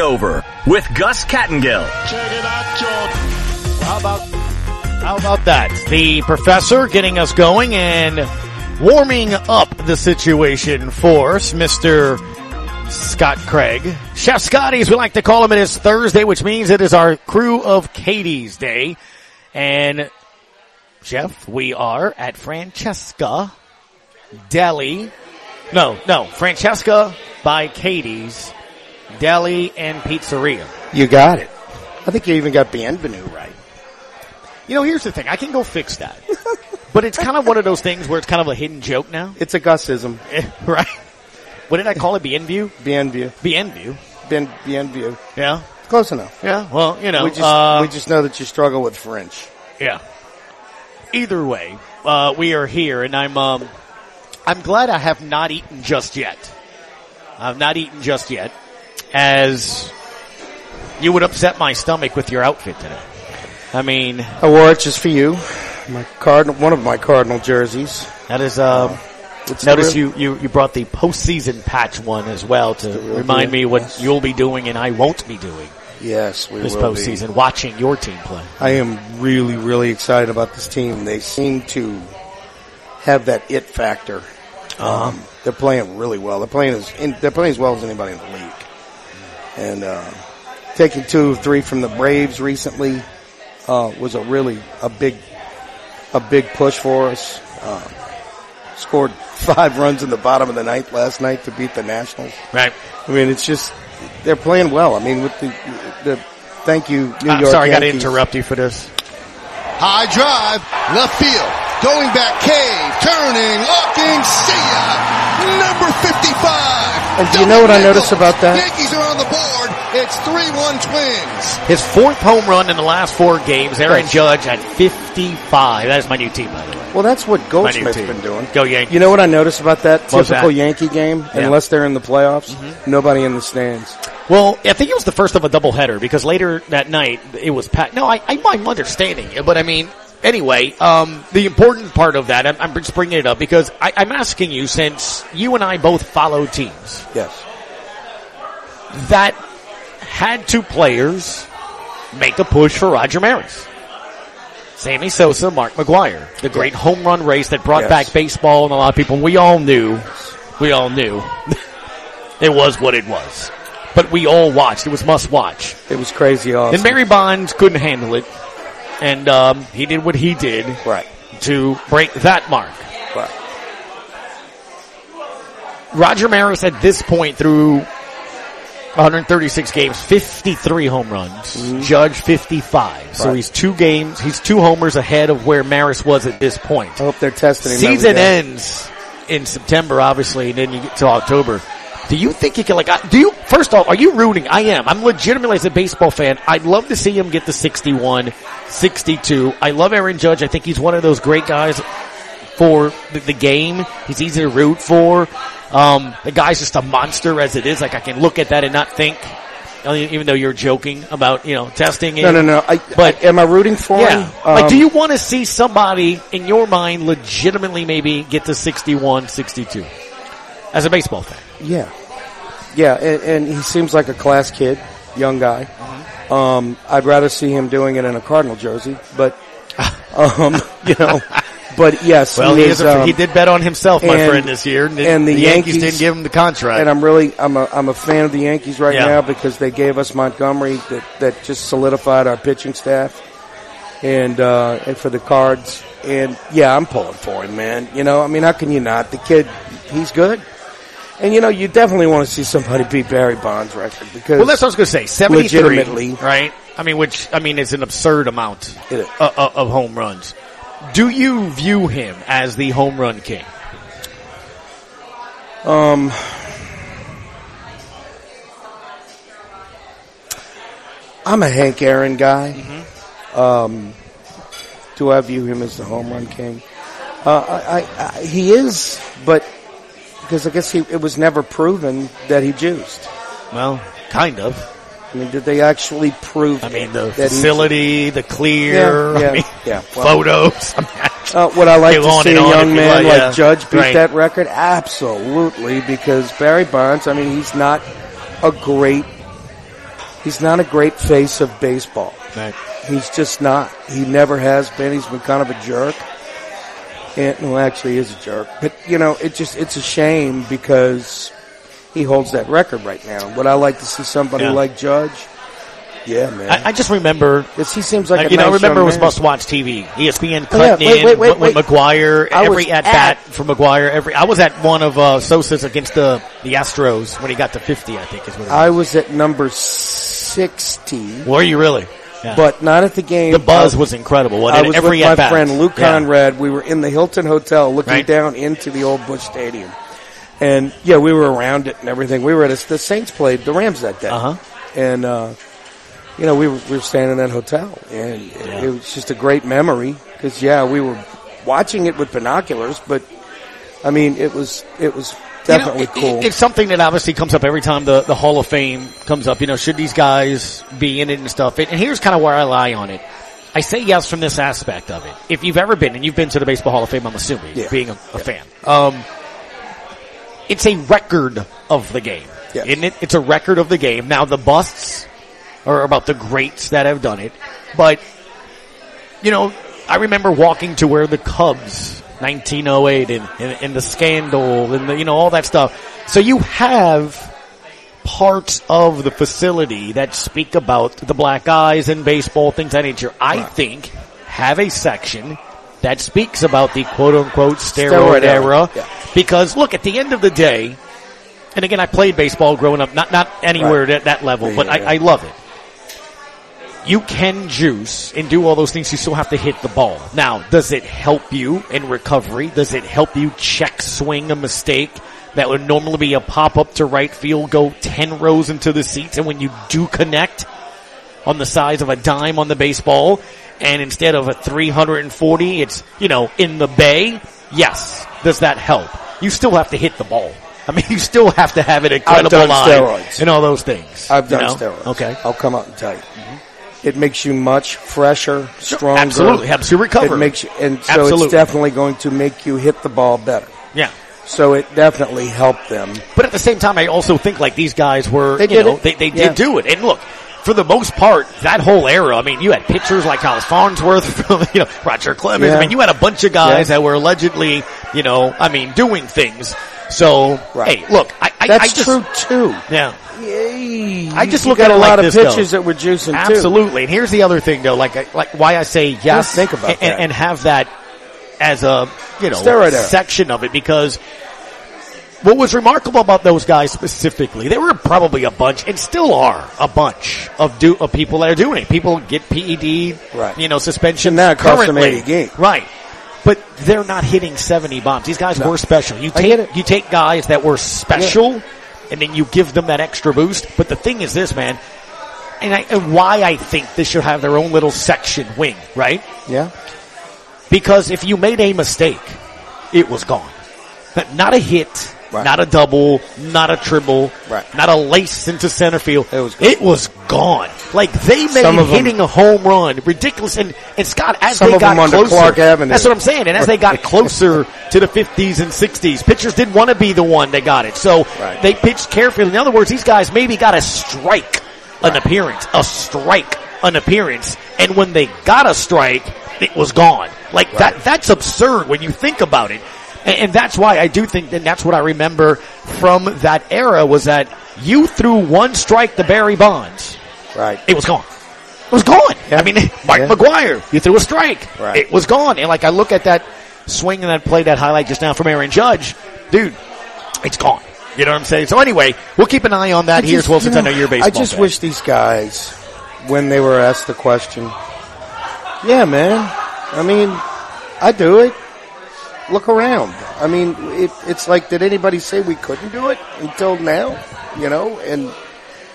Over with Gus Kattengell. Check it out, Jordan. How about how about that? The professor getting us going and warming up the situation for us, Mr. Scott Craig. Chef Scotty, as we like to call him, it is Thursday, which means it is our crew of Katie's day. And Jeff, we are at Francesca Deli. No, no, Francesca by Katie's Deli and Pizzeria. You got it. I think you even got Bienvenue right. You know, here's the thing. I can go fix that. but it's kind of one of those things where it's kind of a hidden joke now. It's a Gusism. right? What did I call it? Bienview? Bienview. Bienview. Bien, Bienview. Yeah. Close enough. Yeah. Well, you know, We just, uh, we just know that you struggle with French. yeah. Either way, uh, we are here and I'm, um, I'm glad I have not eaten just yet. I've not eaten just yet as you would upset my stomach with your outfit today. I mean, I wore it just for you. My cardinal, one of my cardinal jerseys. that is, um, It's Notice real- you, you, you brought the postseason patch one as well to remind deal. me what you'll be doing and I won't be doing Yes, we this will be. postseason, watching your team play. I am really, really excited about this team. They seem to have that it factor. Uh-huh. Um, they're playing really well. They're playing as in, they're playing as well as anybody in the league. And uh, taking two or three from the Braves recently uh, was a really a big a big push for us. Uh, scored five runs in the bottom of the ninth last night to beat the Nationals. Right. I mean, it's just they're playing well. I mean, with the the thank you New Uh, York. sorry, I got to interrupt you for this. High drive, left field. Going back, cave, turning, looking, see ya. Number 55. And do you know what I Double noticed about that? Yankees are on the board. It's 3-1 Twins. His fourth home run in the last four games. Aaron Yes. Judge at 55. That is my new team, by the way. Well, that's what My new Goldsmith's been doing. Go Yankees. You know what I noticed about that What's typical that? Yankee game? Yeah. Mm-hmm. Unless they're in the playoffs, nobody in the stands. Well, I think it was the first of a doubleheader because later that night it was packed. No, I, I, I'm understanding it, but I mean, anyway, um, the important part of that, I'm, I'm just bringing it up because I, I'm asking you since you and I both follow teams Yes. that had two players make a push for Roger Maris. Sammy Sosa, Mark McGwire, the great home run race that brought Yes. back baseball and a lot of people, we all knew, we all knew it was what it was. But we all watched. It was must watch. It was crazy awesome. And Barry Bonds couldn't handle it. And, um, he did what he did right. to break that mark. Right. Roger Maris at this point through 136 games, 53 home runs. Judge 55. So he's two games, he's two homers ahead of where Maris was at this point. I hope they're testing him. Season ends in September, obviously, and then you get to October. Do you think he can like? Do you? First off, are you rooting? I am. I'm legitimately as a baseball fan. I'd love to see him get the 61, 62. I love Aaron Judge. I think he's one of those great guys for the, the game. He's easy to root for. Um, the guy's just a monster as it is. Like I can look at that and not think, even though you're joking about you know testing. No, no, no. I, But- I- am I rooting for Yeah. him? like, Um, do you want to see somebody in your mind legitimately maybe get to 61, 62 as a baseball fan? Yeah. Yeah, and, and he seems like a class kid, young guy. Mm-hmm. Um, I'd rather see him doing it in a Cardinal jersey, but, um, you know, but yes, Well, he, he, is, a, um, he did bet on himself, my and- friend, this year. And, and the the, Yankees, Yankees- didn't give him the contract. and I'm really, I'm a, I'm a fan of the Yankees right Yeah. now because they gave us Montgomery that, that just solidified our pitching staff and, uh, and for the cards. And yeah, I'm pulling for him, man. You know, I mean, how can you not? The kid, he's good. And you know, you definitely want to see somebody beat Barry Bonds' record because well, that's what I was going to say. 73, Legitimately. right? I mean, which, I mean, it's an absurd amount It is. of, of home runs. Do you view him as the home run king? Um, I'm a Hank Aaron guy. Mm-hmm. Um, do I view him as the home run king? Uh, I, I, I, he is, but because I guess he, it was never proven that he juiced. Well, kind of. I mean, did they actually prove? I mean, the facility, the clear, Yeah, yeah, I mean, yeah. Well- photos. I mean, Uh, would I like to see a young man like, like yeah. Judge beat Right. that record? Absolutely, because Barry Bonds, I mean, he's not a great he's not a great face of baseball. Right. He's just not. He never has been. He's been kind of a jerk. And, well, actually, he is a jerk. But you know, it just it's a shame because he holds that record right now. Would I like to see somebody Yeah. like Judge? Yeah, man. I, I just remember. Yes, he seems like Uh, a you know, I remember it was must watch TV. ESPN Oh, yeah. cutting Wait, in wait, wait, with, with wait. McGwire. I every at bat for McGwire. Every I was at one of uh, Sosa's against the the Astros when he got to fifty. I think is what. It was. I was at number sixty, Were you really? Yeah. but not at the game. the buzz was incredible. Wasn't I was with my at bat. friend Luke Yeah. Conrad. We were in the Hilton Hotel looking Right. down into the old Busch Stadium. And yeah, we were around it and everything. We were at a, the Saints played the Rams that day. Uh-huh. And, uh, you know, we were, we were staying in that hotel and Yeah. it was just a great memory because yeah, we were watching it with binoculars, but I mean, it was, it was definitely You know, cool. it- it's something that obviously comes up every time the, the Hall of Fame comes up. You know, should these guys be in it and stuff? And, and here's kind of where I lie on it. I say yes from this aspect of it. If you've ever been, and you've been to the Baseball Hall of Fame, I'm assuming, Yeah. being a, a fan. Um, it's a record of the game. Yes. Isn't it? It's a record of the game. Now the busts are about the greats that have done it, but you know, I remember walking to where the Cubs, 1908, and, and, and the scandal, and the, you know all that stuff. So you have parts of the facility that speak about the black eyes in baseball, things that nature. I think have a section that speaks about the quote unquote steroid, Steroid era. yeah. Because look, at the end of the day, and again, I played baseball growing up, not not anywhere Right. at that level, Yeah, but yeah, I. I love it. You can juice and do all those things. You still have to hit the ball. Now, does it help you in recovery? Does it help you check swing a mistake that would normally be a pop up to right field, go 10 rows into the seats, and when you do connect on the size of a dime on the baseball, and instead of a 340, it's, you know, in the bay? Yes. Does that help? You still have to hit the ball. I mean, you still have to have an incredible done line steroids. and all those things. I've you done know? steroids. Okay. I'll come out and tell you. It makes you much fresher, stronger. Absolutely. Helps you recover. It makes you, and so Absolutely. it's definitely going to make you hit the ball better. Yeah. So it definitely helped them. But at the same time, I also think like these guys were, They you did know, it. they, they Yeah. did do it. And look, for the most part, that whole era, I mean, you had pitchers like Hollis Farnsworth, you know, Roger Clemens. I Yeah. mean, you had a bunch of guys Yeah. that were allegedly, you know, I mean, doing things. So, Right. hey, look, I, I, That's I just, true too. Yeah. I just look at a like lot this, of though. pitches that were juicing too. Absolutely. And here's the other thing though, like, like why I say yes. think about and, that. and have that as a, you know, Steroid section of it because what was remarkable about those guys specifically, there were probably a bunch and still are a bunch of do, of people that are doing it. People get PED, Right. you know, suspension And now it costs them currently. 80 games. Right. But they're not hitting 70 bombs. These guys were special. You take, you take guys that were special and then you give them that extra boost. But the thing is this, man, and, I, and why I think this should have their own little section wing, right? Yeah. Because if you made a mistake, it was gone. But Not a hit, Right. not a double, not a triple, Right. not a lace into center field. It was gone. it was gone. Like they made Some of them- hitting a home run ridiculous. And, and Scott, as they got closer, that's what I'm saying. And as they got closer to the 50s and 60s, pitchers didn't want to be the one that got it. So Right. they pitched carefully. In other words, these guys maybe got a strike, an appearance, a strike, an appearance. And when they got a strike, it was gone. Like that, that's absurd when you think about it. And, and that's why I do think, and that's what I remember from that era was that you threw one strike to Barry Bonds Right. it was gone. It was gone. Yeah. I mean, Mark Yeah. McGwire, you threw a strike. Right. It was gone. And like I look at that swing and that play, that highlight just now from Aaron Judge, dude, it's gone. You know what I'm saying? So anyway, we'll keep an eye on that I here as just- well you since I know you're baseball. I just wish these guys, when they were asked the question, yeah, man. I mean, I do it. Look around. I mean, it, it's like, did anybody say we couldn't do it until now? You know, and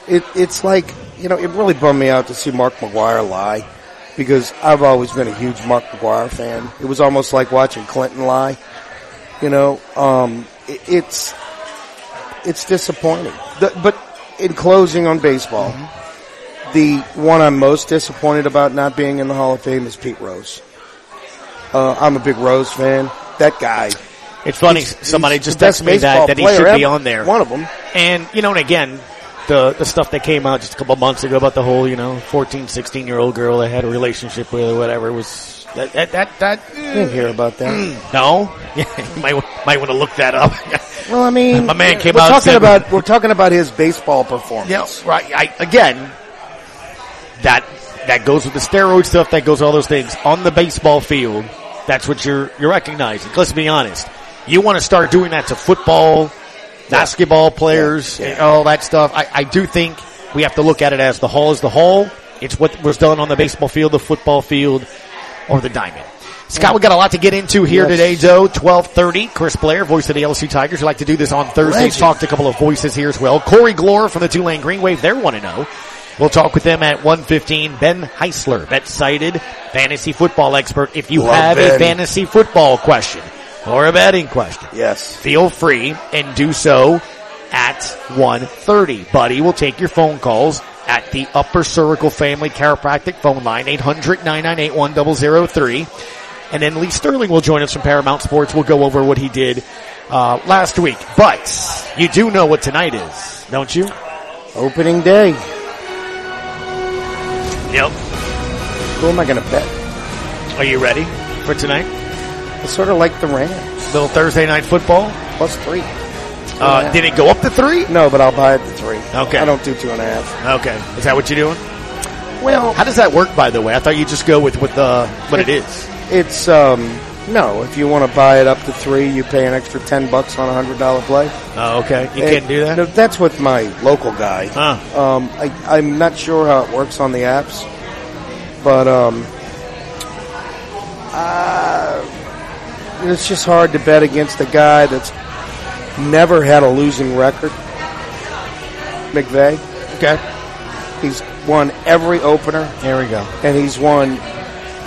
it, it's like, you know, it really bummed me out to see Mark McGwire lie because I've always been a huge Mark McGwire fan. It was almost like watching Clinton lie. You know, um, it, it's, it's disappointing. The, but in closing on baseball, the one I'm most disappointed about not being in the Hall of Fame is Pete Rose. Uh, I'm a big Rose fan. That guy. It's funny. he's- somebody he's just texted me that, that he should be on there. One of them. And, you know, and again, the the stuff that came out just a couple months ago about the whole you know 14, 16 year old girl that had a relationship with or whatever was that that that, that I didn't hear about that. no yeah, you might might want to look that up. Well, I mean, My man came we're out talking said- about we're talking about his baseball performance. Yeah, right. I, again, that that goes with the steroid stuff. That goes with all those things on the baseball field. That's what you're you're recognizing. Let's be honest. You want to start doing that to football, basketball players, Yeah, yeah. all that stuff. I, I do think we have to look at it as the hall is the hall. It's what was done on the baseball field, the football field, or the diamond. Scott, we got a lot to get into here Yes. today, Joe. Twelve thirty. Chris Blair, voice of the LSU Tigers. We like to do this on Thursdays. Legend. Talk to a couple of voices here as well. Corey Glore from the Tulane Green Wave. They're one to know. We'll talk with them at 115. Ben Heisler, BetSided fantasy football expert. If you Love have a fantasy football question or a betting question, Yes. feel free and do so at 1.30. Buddy will take your phone calls at the Upper Cervical Family Chiropractic phone line, 800-998-1003. And then Lee Sterling will join us from Paramount Sports. We'll go over what he did uh, last week. But you do know what tonight is, don't you? Opening day. Yep. Who am I going to bet? Are you ready for tonight? It's sort of like the Rams. Little Thursday night football. Plus three. Uh, did it go up to three? No, but I'll buy it to three. Okay. I don't do two and a half. Okay. Is that what you're doing? Well, How does that work, by the way? I thought you just go with what the what it is. it's um no. If you want to buy it up to three, you pay an extra ten bucks on a hundred dollar play. Oh, okay. You Eh, can't do that. no, that's with my local guy. Huh. Um, I, I'm not sure how it works on the apps, but um, uh, it's just hard to bet against a guy that's never had a losing record. McVay, Okay. he's won every opener, There we go. and he's won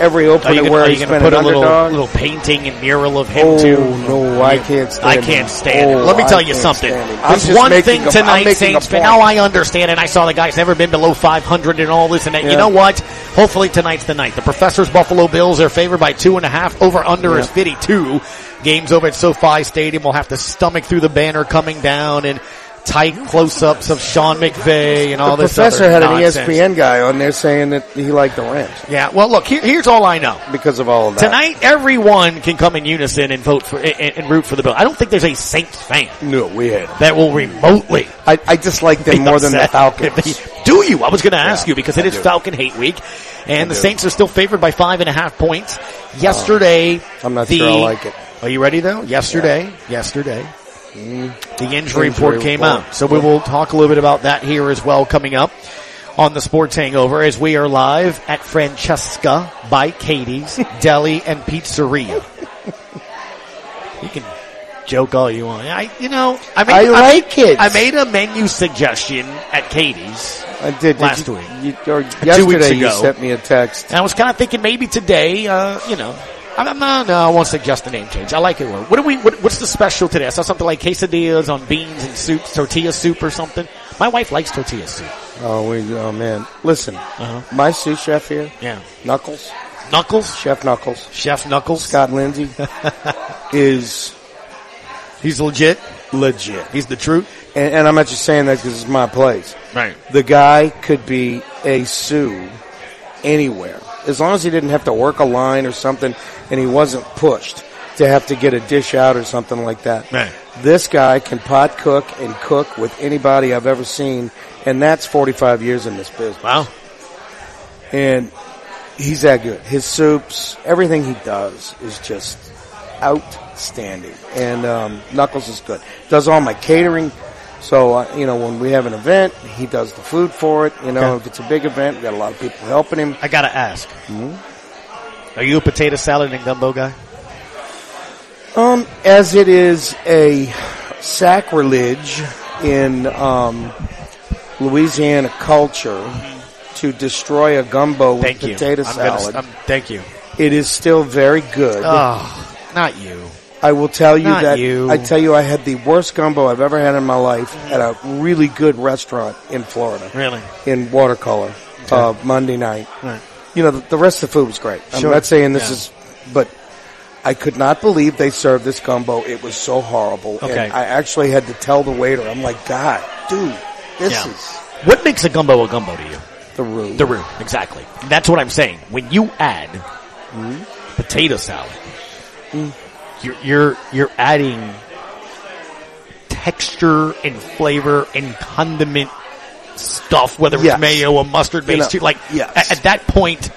every opener you gonna, where he's been put an a little underdog. little painting and mural of him Oh too? no, I can't stand. I can't stand it. Oh, Let me I tell you something. stand him. I'm There's one thing a- tonight, Saints point. Now I understand, and I saw the guy's never been below 500 and all this and that. You know what? Hopefully tonight's the night. The Professor's Buffalo Bills are favored by two and a half. Over under is 52. Games over at SoFi Stadium. We'll have to stomach through the banner coming down and tight close-ups of Sean McVay and all The this. professor had an nonsense. ESPN guy on there saying that he liked the Rams Yeah. Well, look. Here, here's all I know. because of all of that. Tonight, everyone can come in unison and vote for and, and root for the Bill. I don't think there's a Saints fan no, we had. that will remotely I, I just like them more than the Falcons. do you? I was going to ask Yeah, you because it I is do. Falcon Hate Week, and the do. Saints are still favored by five and a half points. Oh. Yesterday, I'm not the, sure I like it. Are you ready though? Yesterday, yesterday, the injury, report came report. out, so we will talk a little bit about that here as well coming up on the Sports Hangover as we are live at Francesca by Katie's Deli and Pizzeria. You can joke all you want. I, you know, I made, I like it. I made a menu suggestion at Katie's. I did, did last you, week. You, or weeks yesterday you ago. sent me a text. And I was kind of thinking maybe today, uh, you know, I'm, not, no, I won't suggest a name change. I like it. What do we, what, what's the special today? I saw something like quesadillas on beans and soup, tortilla soup or something. My wife likes tortilla soup. Oh, we, oh man. Listen, Uh-huh. my sous chef here, Yeah. Knuckles, Knuckles, Chef Knuckles, Chef Knuckles. Scott Lindsay, is He's legit. legit. He's the truth. And, and I'm not just saying that because it's my place. Right. The guy could be a sous anywhere. As long as he didn't have to work a line or something and he wasn't pushed to have to get a dish out or something like that. Right. This guy can pot cook and cook with anybody I've ever seen, and that's 45 years in this business. Wow. And he's that good. His soups, everything he does is just outstanding. And um, Knuckles is good. Does all my catering. So uh, you know, when we have an event, he does the food for it. You know, Okay. if it's a big event, we got a lot of people helping him. I gotta ask. Hmm? Are you a potato salad and gumbo guy? Um, as it is a sacrilege in um, Louisiana culture to destroy a gumbo with Thank you. potato I'm gonna- salad, I'm- thank you. it is still very good. Oh, not you. I will tell you Not that you. I tell you I had the worst gumbo I've ever had in my life at a really good restaurant in Florida Really? in watercolor uh, Monday night. Right. You know, the, the rest of the food was great. Sure. I'm not saying this Yeah. is, but I could not believe they served this gumbo. It was so horrible. Okay. And I actually had to tell the waiter, I'm like, God, dude, This Yeah. is What makes a gumbo a gumbo to you? the roux. The roux, exactly. That's what I'm saying. When you add potato salad, you're, you're, you're adding texture and flavor and condiment stuff, whether it's mayo or mustard based, You know, like, yes. at, at that point,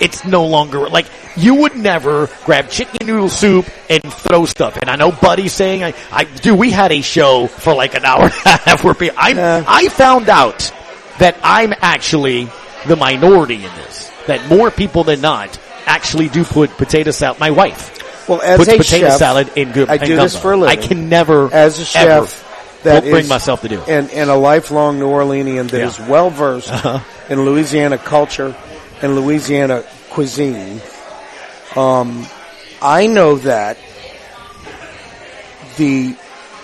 it's no longer, like, you would never grab chicken noodle soup and throw stuff. And I know Buddy's saying, I, I, dude, we had a show for like an hour and a half where people, I, Yeah. I found out that I'm actually the minority in this. That more people than not actually do put potato salad. My wife Well, as puts a potato chef, salad in good. I do this for a living. I can never, as a ever chef, that bring is- myself to do. and, and a lifelong New Orleanian that Yeah. is well versed Uh-huh. in Louisiana culture and Louisiana cuisine. Um, I know that the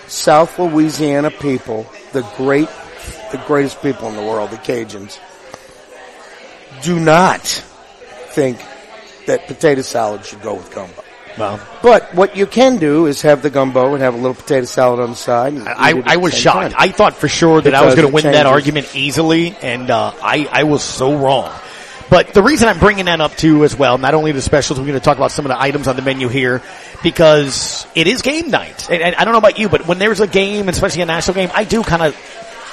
South Louisiana people, the great, the greatest people in the world, the Cajuns, do not think that potato salad should go with gumbo. Well, But what you can do is have the gumbo and have a little potato salad on the side. I, at I was shocked. time. I thought for sure that I was going to win that argument easily, and uh, I, I was so wrong. But the reason I'm bringing that up too as well, not only the specials, we're going to talk about some of the items on the menu here because it is game night. And, and I don't know about you, but when there's a game, especially a national game, I do kind of,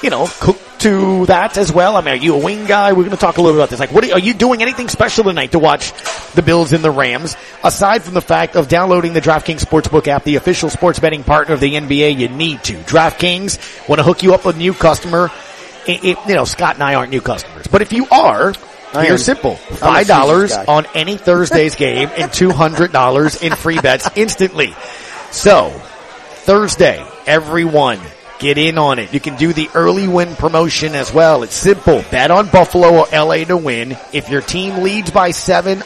you know, cook to that as well. I mean, are you a wing guy? We're going to talk a little bit about this. Like, what are, are you doing anything special tonight to watch the Bills and the Rams? Aside from the fact of downloading the DraftKings Sportsbook app, the official sports betting partner of the NBA, you need to. DraftKings want to hook you up with a new customer. It, it- you know, Scott and I aren't new customers, but if you are, I am. simple. Five dollars on any Thursday's game and two hundred dollars in free bets instantly. So, Thursday, everyone get in on it. You can do the early win promotion as well. It's simple. Bet on Buffalo or LA to win. If your team leads by seven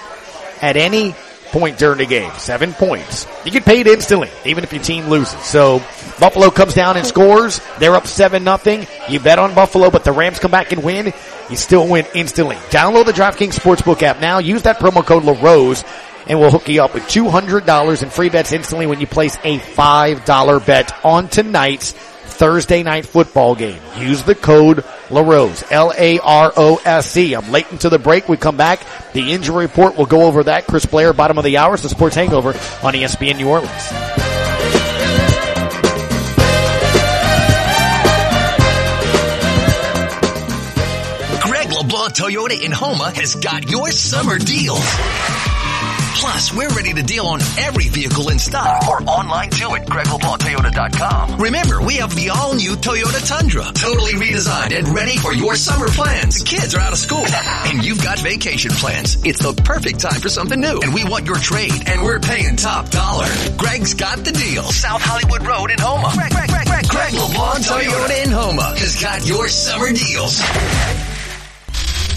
at any point during the game, seven points, you get paid instantly, even if your team loses. So Buffalo comes down and scores. They're up seven nothing. You bet on Buffalo, but the Rams come back and win. You still win instantly. Download the DraftKings Sportsbook app now. Use that promo code LaRose and we'll hook you up with $200 in free bets instantly when you place a $5 bet on tonight's Thursday night football game. Use the code LaRose, L-A-R-O-S-E. I'm late into the break. We come back. The injury report, we'll go over that. Chris Blair, bottom of the hour, it's the Sports Hangover on ESPN New Orleans. Toyota in Houma has got your summer deals. Plus, we're ready to deal on every vehicle in stock or online too at GregLeBlancToyota.com. Remember, we have the all-new Toyota Tundra, totally redesigned and ready for your summer plans. The kids are out of school and you've got vacation plans. It's the perfect time for something new and we want your trade and we're paying top dollar. Greg's got the deal. South Hollywood Road in Houma. Greg, Greg, Greg, Greg, Greg LeBlanc Toyota in Houma has got your summer deals.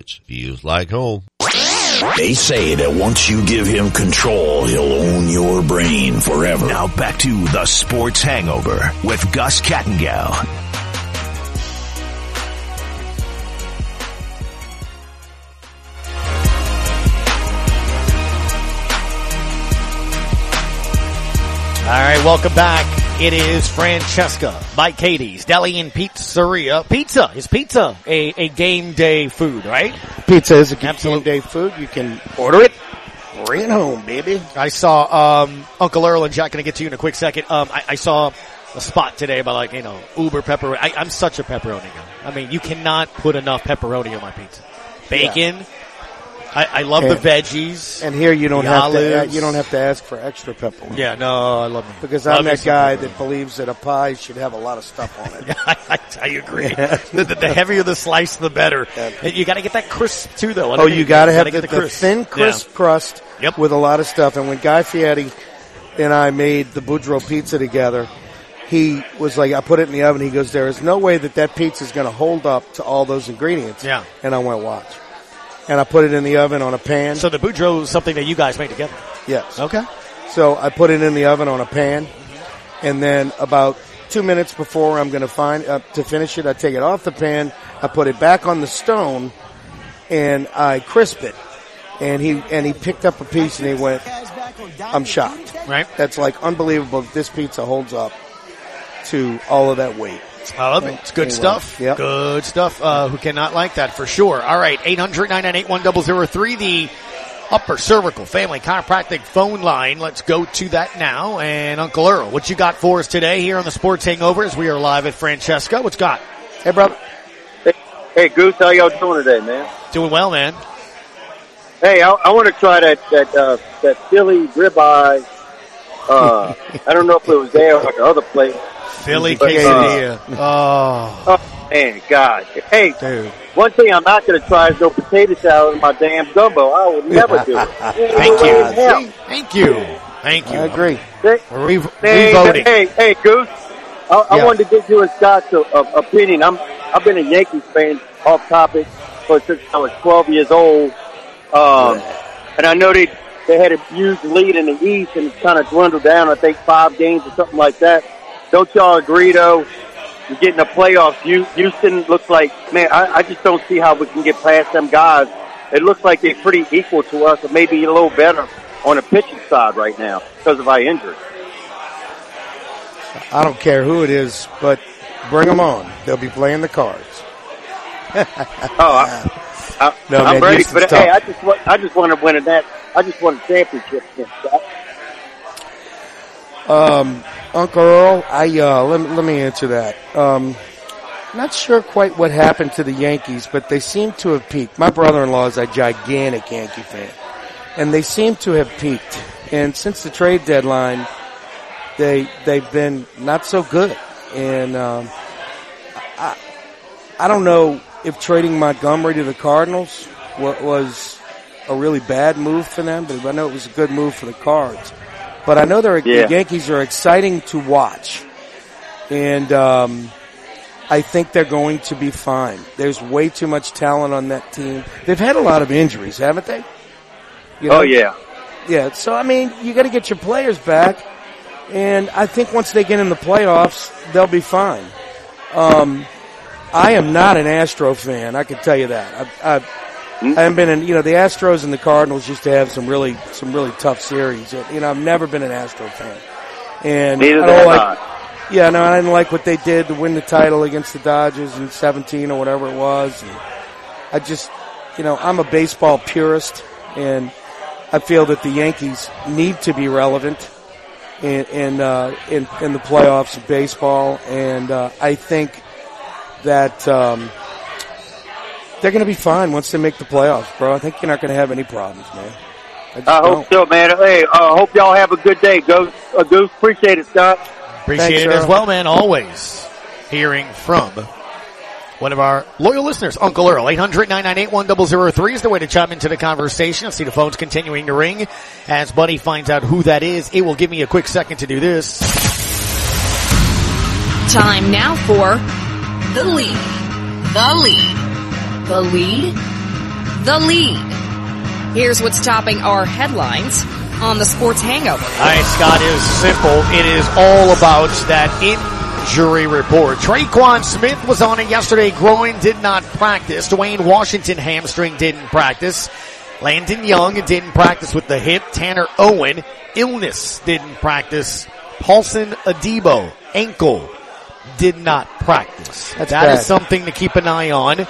Markets feels like home. They say that once you give him control, he'll own your brain forever. Now back to the Sports Hangover with Gus Kattengell. All right, welcome back. It is Francesca by Katie's Deli and Pizzeria. Pizza is pizza a, a game day food, right? Pizza is a game day food. You can order it, bring it home, baby. I saw um, Uncle Earl and Jack. Going to get to you in a quick second. Um, I, I saw a spot today about like, you know, uber pepperoni. I, I'm such a pepperoni guy. I mean, you cannot put enough pepperoni on my pizza. Bacon. I, I love the veggies. And here you don't The have to, you don't have to ask for extra pepperoni. yeah, no, I love it. Because Love I'm that guy pepperoni. that believes that a pie should have a lot of stuff on it. I, I, I agree. the, the, the heavier the slice, the better. And You got to get that crisp too, though. Oh, you got to have the, get the thin, crisp Yeah. crust Yep. with a lot of stuff. And when Guy Fieri and I made the Boudreaux pizza together, he was like, I put it in the oven. He goes, there is no way that that pizza is going to hold up to all those ingredients. Yeah. And I went, watch. And I put it in the oven on a pan. So the Boudreaux is something that you guys made together. yes. Okay. So I put it in the oven on a pan, and then about two minutes before I'm going to find uh, to finish it, I take it off the pan, I put it back on the stone, and I crisp it. And he and he picked up a piece and he went, "I'm shocked. Right. That's like unbelievable. This pizza holds up to all of that weight." I love it. It's good Anyway, stuff. yep. Good stuff. Uh, who cannot like that for sure. All right. 800-998-1003, the upper cervical family chiropractic phone line. Let's go to that now. And Uncle Earl, what you got for us today here on the Sports Hangover as we are live at Francesca? What's got? Hey, brother. Hey hey Goose, how y'all doing today, man? Doing well, man. Hey, I, I want to try that that uh, that Philly ribeye. Uh, I don't know if it was there or the other place. Philly But, uh, quesadilla. Oh, Oh man, God! Hey, dude. one thing I'm not going to try is no potato salad in my damn gumbo. I would never do it. Thank you. Hell. Thank you. Thank you. I agree. Hey, We're re- hey, revoting. hey, hey, Goose. I, I Yeah. wanted to get you and Scott's uh, uh, opinion. I'm I've been a Yankees fan off topic for since I was 12 years old, um, and I know they they had a huge lead in the East and it's kind of dwindled down. I think five games or something like that. Don't y'all agree though? You're getting the playoffs. Houston looks like man. I, I just don't see how we can get past them guys. It looks like they're pretty equal to us, or maybe a little better on the pitching side right now because of our injury. I don't care who it is, but bring them on. They'll be playing the cards. Oh, I, I, No, I'm man, ready, but hey. I just want, I just want to win a that. I just want a championship. Um, Uncle Earl, I uh, let, me- let me answer that. Um, not sure quite what happened to the Yankees, but they seem to have peaked. My brother-in-law is a gigantic Yankee fan, and they seem to have peaked. And since the trade deadline, they they've been not so good. And um, I I don't know if trading Montgomery to the Cardinals was a really bad move for them, but I know it was a good move for the Cards. But I know they're, Yeah. the Yankees are exciting to watch, and um, I think they're going to be fine. There's way too much talent on that team. They've had a lot of injuries, haven't they? You Oh yeah, yeah, so I mean, you got to get your players back, and I think once they get in the playoffs, they'll be fine. Um, I am not an Astro fan. I can tell you that. I've, I've, Hmm? I haven't been in. You know, the Astros and the Cardinals used to have some really, some really tough series. You know, I've never been an Astro fan, and neither I don't like. I. Yeah, no, I didn't like what they did to win the title against the Dodgers in 17 or whatever it was. And I just, you know, I'm a baseball purist, and I feel that the Yankees need to be relevant in in uh, in, in the playoffs of baseball, and uh, I think that um, they're going to be fine once they make the playoffs, bro. I think you're not going to have any problems, man. I, I hope so, man. Hey, uh, hope y'all have a good day. Goose, uh, Goose, appreciate it, Scott. Appreciate Thanks, it as well, man. Always hearing from one of our loyal listeners, Uncle Earl. 800-998-1003 is the way to chime into the conversation. I see the phones continuing to ring. As Buddy finds out who that is, it will give me a quick second to do this. Time now for the lead. The lead. The lead. The lead. Here's what's topping our headlines on the Sports Hangover. All right, Scott, it is simple. It is all about that injury report. Tre'Quan Smith was on it yesterday. Groin did not practice. Dwayne Washington hamstring didn't practice. Landon Young didn't practice with the hip. Tanner Owen, illness, didn't practice. Paulson Adebo, ankle, did not practice. That's That is bad. something to keep an eye on.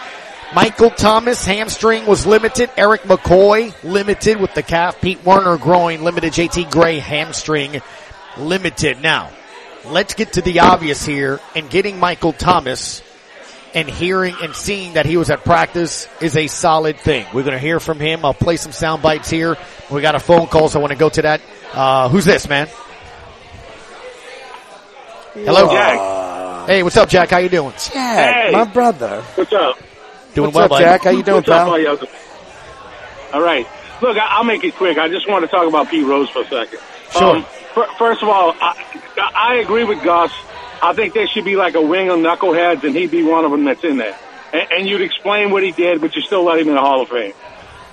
Michael Thomas, hamstring was limited. Erik McCoy, limited with the calf. Pete Werner, groin, limited. JT Gray, hamstring, limited. Now, let's get to the obvious here and getting Michael Thomas and hearing and seeing that he was at practice is a solid thing. We're going to hear from him. I'll play some sound bites here. We got a phone call, so I want to go to that. Uh, who's this, man? Hello, Jack. Hey, what's up, Jack? How you doing? Jack, Hey. my brother. What's up? Doing What's well, up, buddy. Jack? How you doing, What's up, pal? all y'all? All right. Look, I, I'll make it quick. I just want to talk about Pete Rose for a second. Sure. fir- first of all, I, I agree with Gus. I think there should be like a wing of knuckleheads, and he'd be one of them that's in there. And, and you'd explain what he did, but you still let him in the Hall of Fame.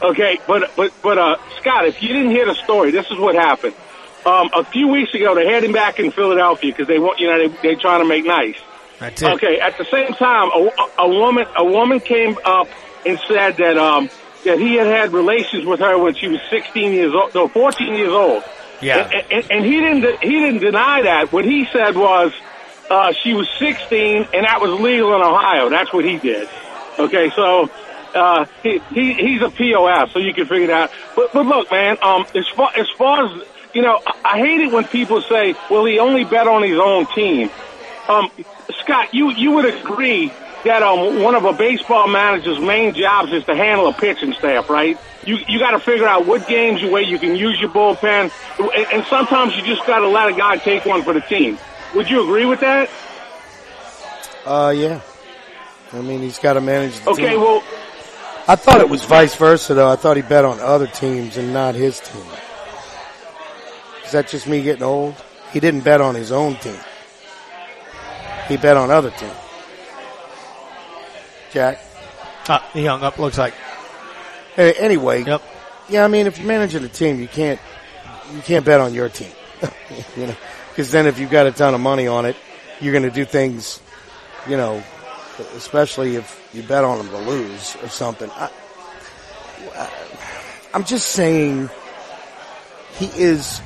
Okay, but but but uh, Scott, if you didn't hear the story, this is what happened. Um, a few weeks ago, they had him back in Philadelphia because they want you know they they trying to make nice. That's it. Okay. At the same time, a, a woman a woman came up and said that um that he had had relations with her when she was 16 years old, no, 14 years old. Yeah. And, and, and he didn't he didn't deny that. What he said was uh, she was 16 and that was legal in Ohio. That's what he did. Okay, so. Uh, he, he, he's a POS, so you can figure it out. But, but look, man, um, as far, as far as, you know, I, I hate it when people say, well, he only bet on his own team. Um, Scott, you, you would agree that um, one of a baseball manager's main jobs is to handle a pitching staff, right? You you got to figure out what games where you can use your bullpen, and, and sometimes you just got to let a guy take one for the team. Would you agree with that? Uh, yeah. I mean, he's got to manage the Okay, team. well, I thought it was vice versa, though. I thought he bet on other teams and not his team. Is that just me getting old? He didn't bet on his own team. He bet on other teams. Jack. Uh, he hung up. Looks like. Hey, anyway. Yep. Yeah, I mean, if you're managing a team, you can't you can't bet on your team. you know, because then if you've got a ton of money on it, you're going to do things. You know, especially if you bet on them to lose or something. I, I'm just saying, he is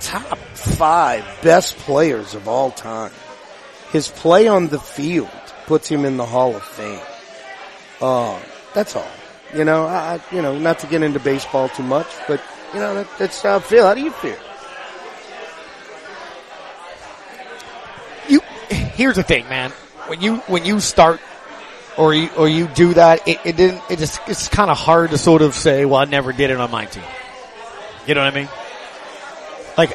top five best players of all time. His play on the field puts him in the Hall of Fame. Uh, that's all. You know, I, you know, not to get into baseball too much, but you know, that, that's how I feel. How do you feel? you here's the thing, man. When you when you start or you or you do that, it, it didn't. It just it's kind of hard to sort of say, well, I never did it on my team. You know what I mean? Like,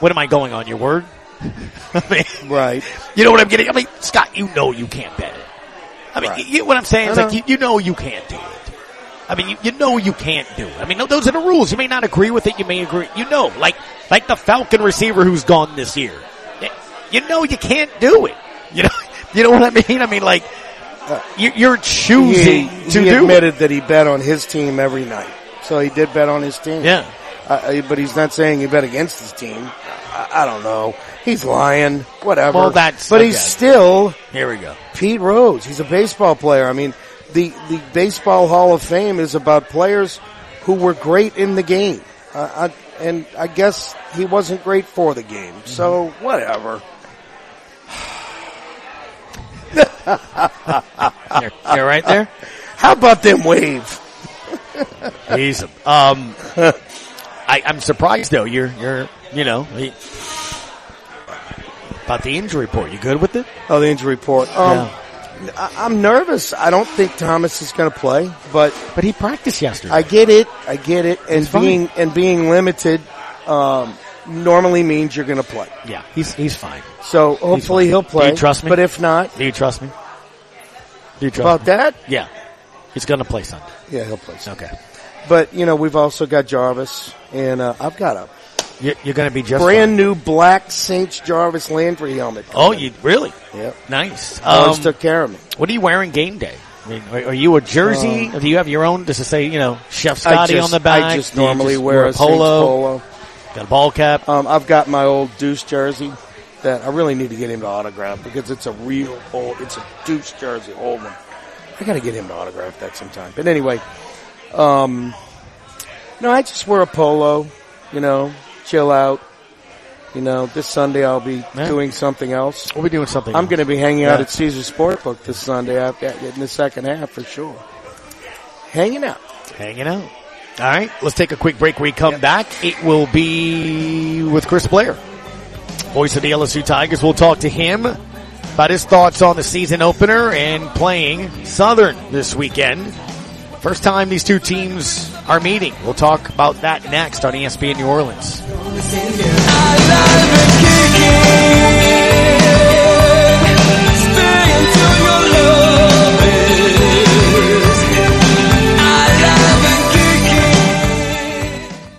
what am I going on? Your word? I mean, Right. you know what I'm getting? I mean, Scott, you know you can't bet it. I mean, Right. you, you- what I'm saying is like you, you know you can't do it. I mean, you, you know you can't do it. I mean, those are the rules. You may not agree with it. You may agree. You know, like like the Falcon receiver who's gone this year. You know you can't do it. You know, you know what I mean? I mean, like you, you're choosing he, to he do it. admitted that he bet on his team every night. So he did bet on his team. Yeah. Uh, but he's not saying he bet against his team. I, don't know. He's lying. Whatever. Well, that's- but he's still Here we go. Pete Rose. He's a baseball player. I mean, the the baseball Hall of Fame is about players who were great in the game. Uh, I, and I guess he wasn't great for the game. So whatever. You're, you're right there. How about them wave? He's um. I, I'm surprised though. You're you're you know he, about the injury report. You good with it? Oh, the injury report. Um, I, I'm nervous. I don't think Thomas is going to play, but But he practiced yesterday. I get it. I get it. And being and being limited um, normally means you're going to play. yeah, he's he's fine. So hopefully fine. he'll play. Do you trust me? But if not, Do you trust me? Do you trust about me? that, Yeah, he's gonna play Sunday. yeah, he'll play. Sunday. Okay, But you know, we've also got Jarvis, and uh, I've got a you're, you're gonna be just brand new black Saints Jarvis Landry helmet. Oh, you really Yep. nice. Jarvis Um, took care of me. what are you wearing game day? I mean, are, are you a jersey? or do you have your own? Does it say you know Chef Um, Scotty just, on the back? I just normally just wear a polo, polo. Got a ball cap. Um, I've got my old Deuce jersey that I really need to get him to autograph because it's a real old, it's a Deuce jersey, old one. I got to get him to autograph that sometime. But anyway, um, no, I just wear a polo, you know, chill out. You know, this Sunday I'll be Yeah. doing something else. We'll be doing something. I'm going to be hanging out at Caesar Sportbook this Sunday. I've got in the second half for sure. Hanging out. hanging out. All right, let's take a quick break. When we come back, it will be with Chris Blair. Voice of the LSU Tigers. We'll talk to him about his thoughts on the season opener and playing Southern this weekend. First time these two teams are meeting. We'll talk about that next on ESPN New Orleans.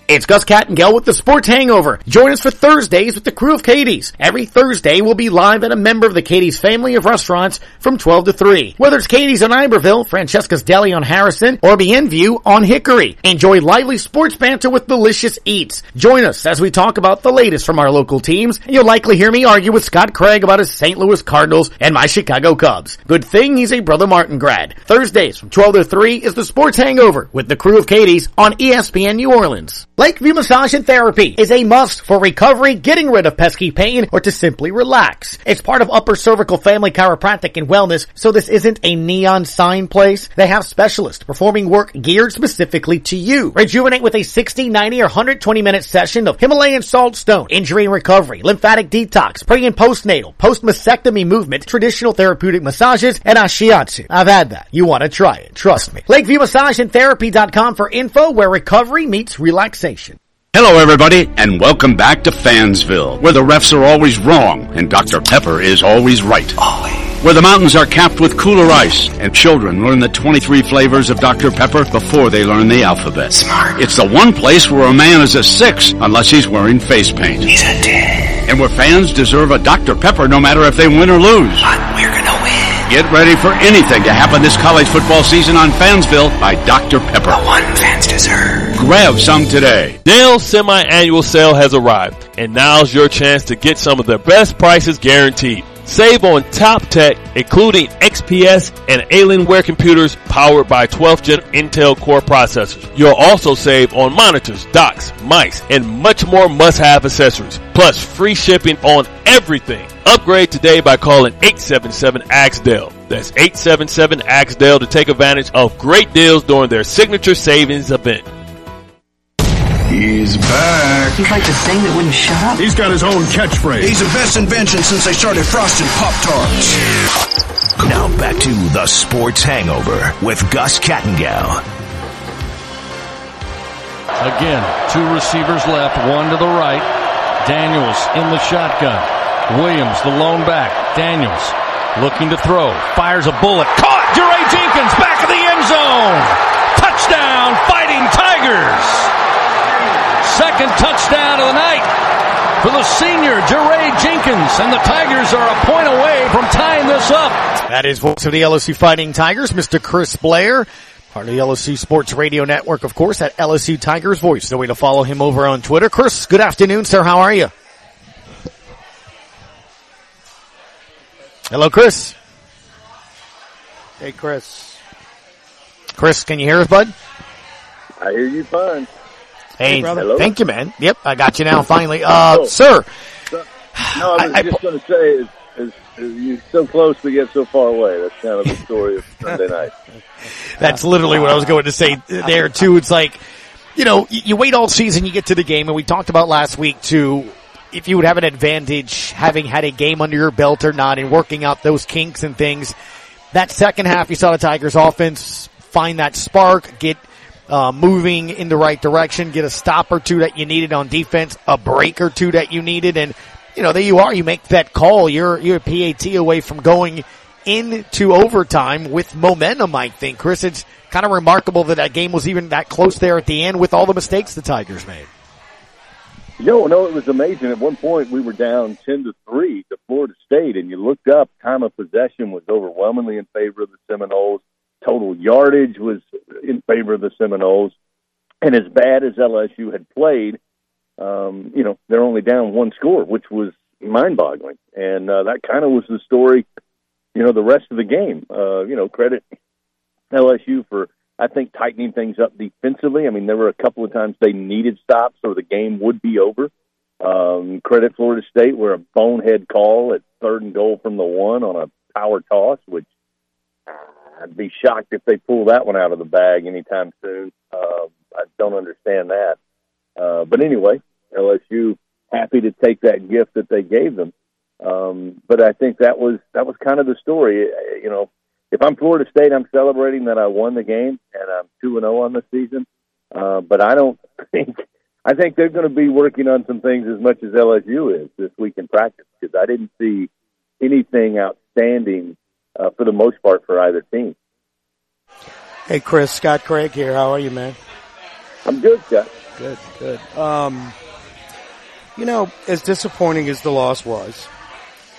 It's Gus Kattengell with the Sports Hangover. Join us for Thursdays with the crew of Katie's. Every Thursday we'll be live at a member of the Katie's family of restaurants from 12 to 3. Whether it's Katie's on Iberville, Francesca's Deli on Harrison, or Bienview on Hickory. Enjoy lively sports banter with delicious eats. Join us as we talk about the latest from our local teams, and you'll likely hear me argue with Scott Craig about his St. Louis Cardinals and my Chicago Cubs. Good thing he's a Brother Martin grad. Thursdays from 12 to 3 is the Sports Hangover with the crew of Katie's on ESPN New Orleans. Lakeview Massage and Therapy is a must for recovery, getting rid of pesky pain, or to simply relax. It's part of Upper Cervical Family Chiropractic and Wellness, so this isn't a neon sign place. They have specialists performing work geared specifically to you. Rejuvenate with a 60, 90, or 120 minute session of Himalayan salt stone, injury and recovery, lymphatic detox, pre and postnatal, post-mastectomy movement, traditional therapeutic massages, and ashiatsu. I've had that. You want to try it. Trust me. LakeviewMassageandTherapy.com for info where recovery meets relaxation. Hello, everybody, and welcome back to Fansville, where the refs are always wrong and Dr. Pepper is always right. Where the mountains are capped with cooler ice and children learn the 23 flavors of Dr. Pepper before they learn the alphabet. Smart. It's the one place where a man is a six unless he's wearing face paint. He's a 10. And where fans deserve a Dr. Pepper no matter if they win or lose. But we're. Get ready for anything to happen this college football season on Fansville by Dr. Pepper. The one fans deserve. Grab some today. Dell's semi-annual sale has arrived, and now's your chance to get some of the best prices guaranteed. Save on top tech, including XPS and Alienware computers powered by 12th gen Intel Core processors. You'll also save on monitors, docks, mice, and much more must-have accessories. Plus free shipping on everything. Upgrade today by calling 877-AXDEL. That's 877-AXDEL to take advantage of great deals during their signature savings event. He's back. He's like the thing that wouldn't shut up. He's got his own catchphrase. He's the best invention since they started frosting Pop Tarts. Now back to the Sports Hangover with Gus Kattengell. Again, two receivers left, one to the right. Daniels in the shotgun. Williams, the lone back. Daniels looking to throw. Fires a bullet. Caught! Jaray Jenkins back of the end zone. Touchdown, Fighting Tigers. Second touchdown of the night for the senior, Jaray Jenkins. And the Tigers are a point away from tying this up. That is voice of the LSU Fighting Tigers, Mr. Chris Blair. Part of the LSU Sports Radio Network, of course, at LSU Tigers Voice. The way to follow him over on Twitter. Chris, good afternoon, sir. How are you? Hello, Chris. Hey, Chris. Chris, can you hear us, bud? I hear you fine. Hey, brother. Hello? thank you, man. Yep, I got you now, finally. Uh, Oh. sir, No, I was I- just going to say, is, is, is you so close we get so far away. That's kind of the story of Sunday night. That's literally what I was going to say there too. It's like, you know, you you wait all season, you get to the game, and we talked about last week too, if you would have an advantage having had a game under your belt or not and working out those kinks and things. That second half, you saw the Tigers offense find that spark, get uh, moving in the right direction, get a stop or two that you needed on defense, a break or two that you needed, and you know, there you are, you make that call, you're, you're a PAT away from going into overtime with momentum, I think. Chris, it's kind of remarkable that that game was even that close there at the end with all the mistakes the Tigers made. Yo, no, it was amazing. At one point, we were down ten to three to Florida State, and you looked up. Time of possession was overwhelmingly in favor of the Seminoles. Total yardage was in favor of the Seminoles. And as bad as LSU had played, um, you know, they're only down one score, which was mind-boggling. And uh, that kind of was the story. You know, the rest of the game. Uh, you know, credit LSU for I think tightening things up defensively. I mean, there were a couple of times they needed stops or the game would be over. Um, credit Florida State where a bonehead call at third and goal from the one on a power toss, which I'd be shocked if they pull that one out of the bag anytime soon. Uh, I don't understand that. Uh, but anyway, LSU happy to take that gift that they gave them. Um, but I think that was that was kind of the story. You know, if I'm Florida State, I'm celebrating that I won the game and I'm two and zero on the season. Uh, but I don't think I think they're going to be working on some things as much as LSU is this week in practice because I didn't see anything outstanding uh, for the most part for either team. Hey, Chris, Scott Craig here. How are you, man? I'm good, Scott. Good, good. Um, you know, as disappointing as the loss was,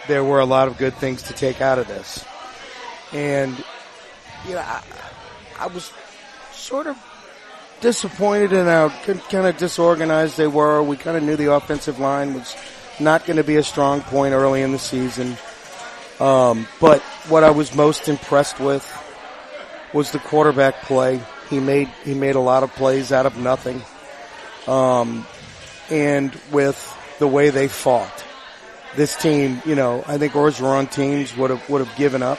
there were a lot of good things to take out of this. And, you know, I, I was sort of disappointed in how kind of disorganized they were. We kind of knew the offensive line was not going to be a strong point early in the season. Um, but what I was most impressed with was the quarterback play. He made he made a lot of plays out of nothing, um, and with the way they fought, this team, you know, I think Orgeron teams would have would have given up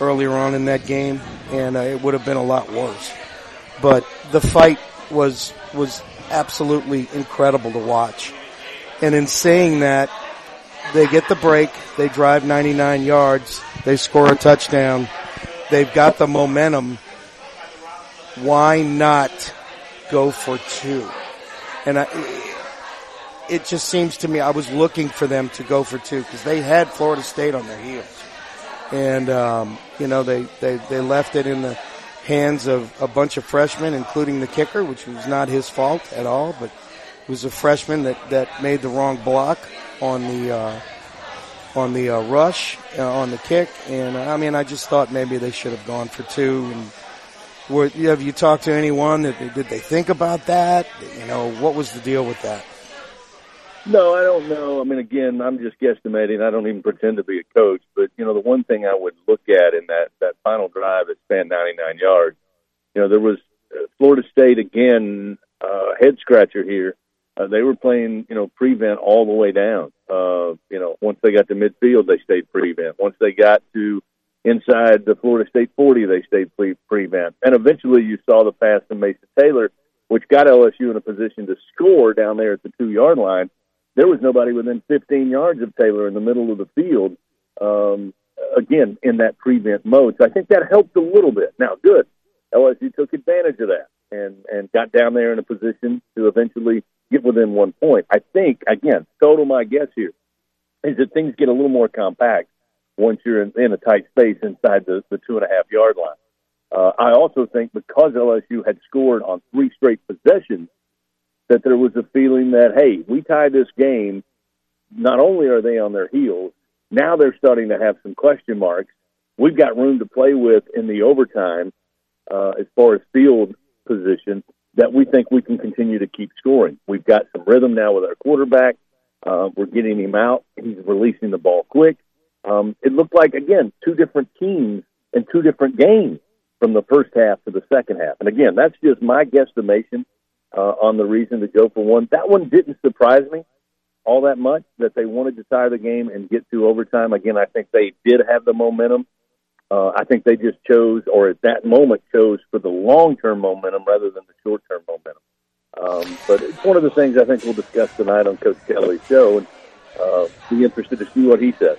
earlier on in that game, and uh, it would have been a lot worse. But the fight was was absolutely incredible to watch. And in saying that, they get the break, they drive 99 yards, they score a touchdown, they've got the momentum. Why not go for two? And I, it just seems to me I was looking for them to go for two because they had Florida State on their heels, and um, you know they, they they left it in the hands of a bunch of freshmen, including the kicker, which was not his fault at all, but it was a freshman that that made the wrong block on the uh, on the uh, rush uh, on the kick, and uh, I mean I just thought maybe they should have gone for two. And were, have you talked to anyone? That did they think about that? You know, what was the deal with that? No, I don't know. I mean, again, I'm just guesstimating. I don't even pretend to be a coach, but you know, the one thing I would look at in that that final drive that spanned 99 yards, you know, there was uh, Florida State again, uh, head scratcher here. Uh, they were playing, you know, prevent all the way down. Uh, you know, once they got to midfield, they stayed prevent. Once they got to inside the Florida State 40, they stayed pre- prevent. And eventually you saw the pass to Mason Taylor, which got LSU in a position to score down there at the two yard line there was nobody within 15 yards of Taylor in the middle of the field. Um, again, in that prevent mode, so I think that helped a little bit. Now, good, LSU took advantage of that and and got down there in a position to eventually get within one point. I think again, total my guess here is that things get a little more compact once you're in, in a tight space inside the, the two and a half yard line. Uh, I also think because LSU had scored on three straight possessions that there was a feeling that, hey, we tie this game, not only are they on their heels, now they're starting to have some question marks. We've got room to play with in the overtime uh, as far as field position that we think we can continue to keep scoring. We've got some rhythm now with our quarterback. Uh, we're getting him out. He's releasing the ball quick. Um, it looked like, again, two different teams and two different games from the first half to the second half. And again, that's just my guesstimation uh, on the reason to go for one. That one didn't surprise me all that much that they wanted to tie the game and get to overtime. Again, I think they did have the momentum. Uh, I think they just chose, or at that moment, chose for the long term momentum rather than the short term momentum. Um, but it's one of the things I think we'll discuss tonight on Coach Kelly's show, and uh, be interested to see what he says.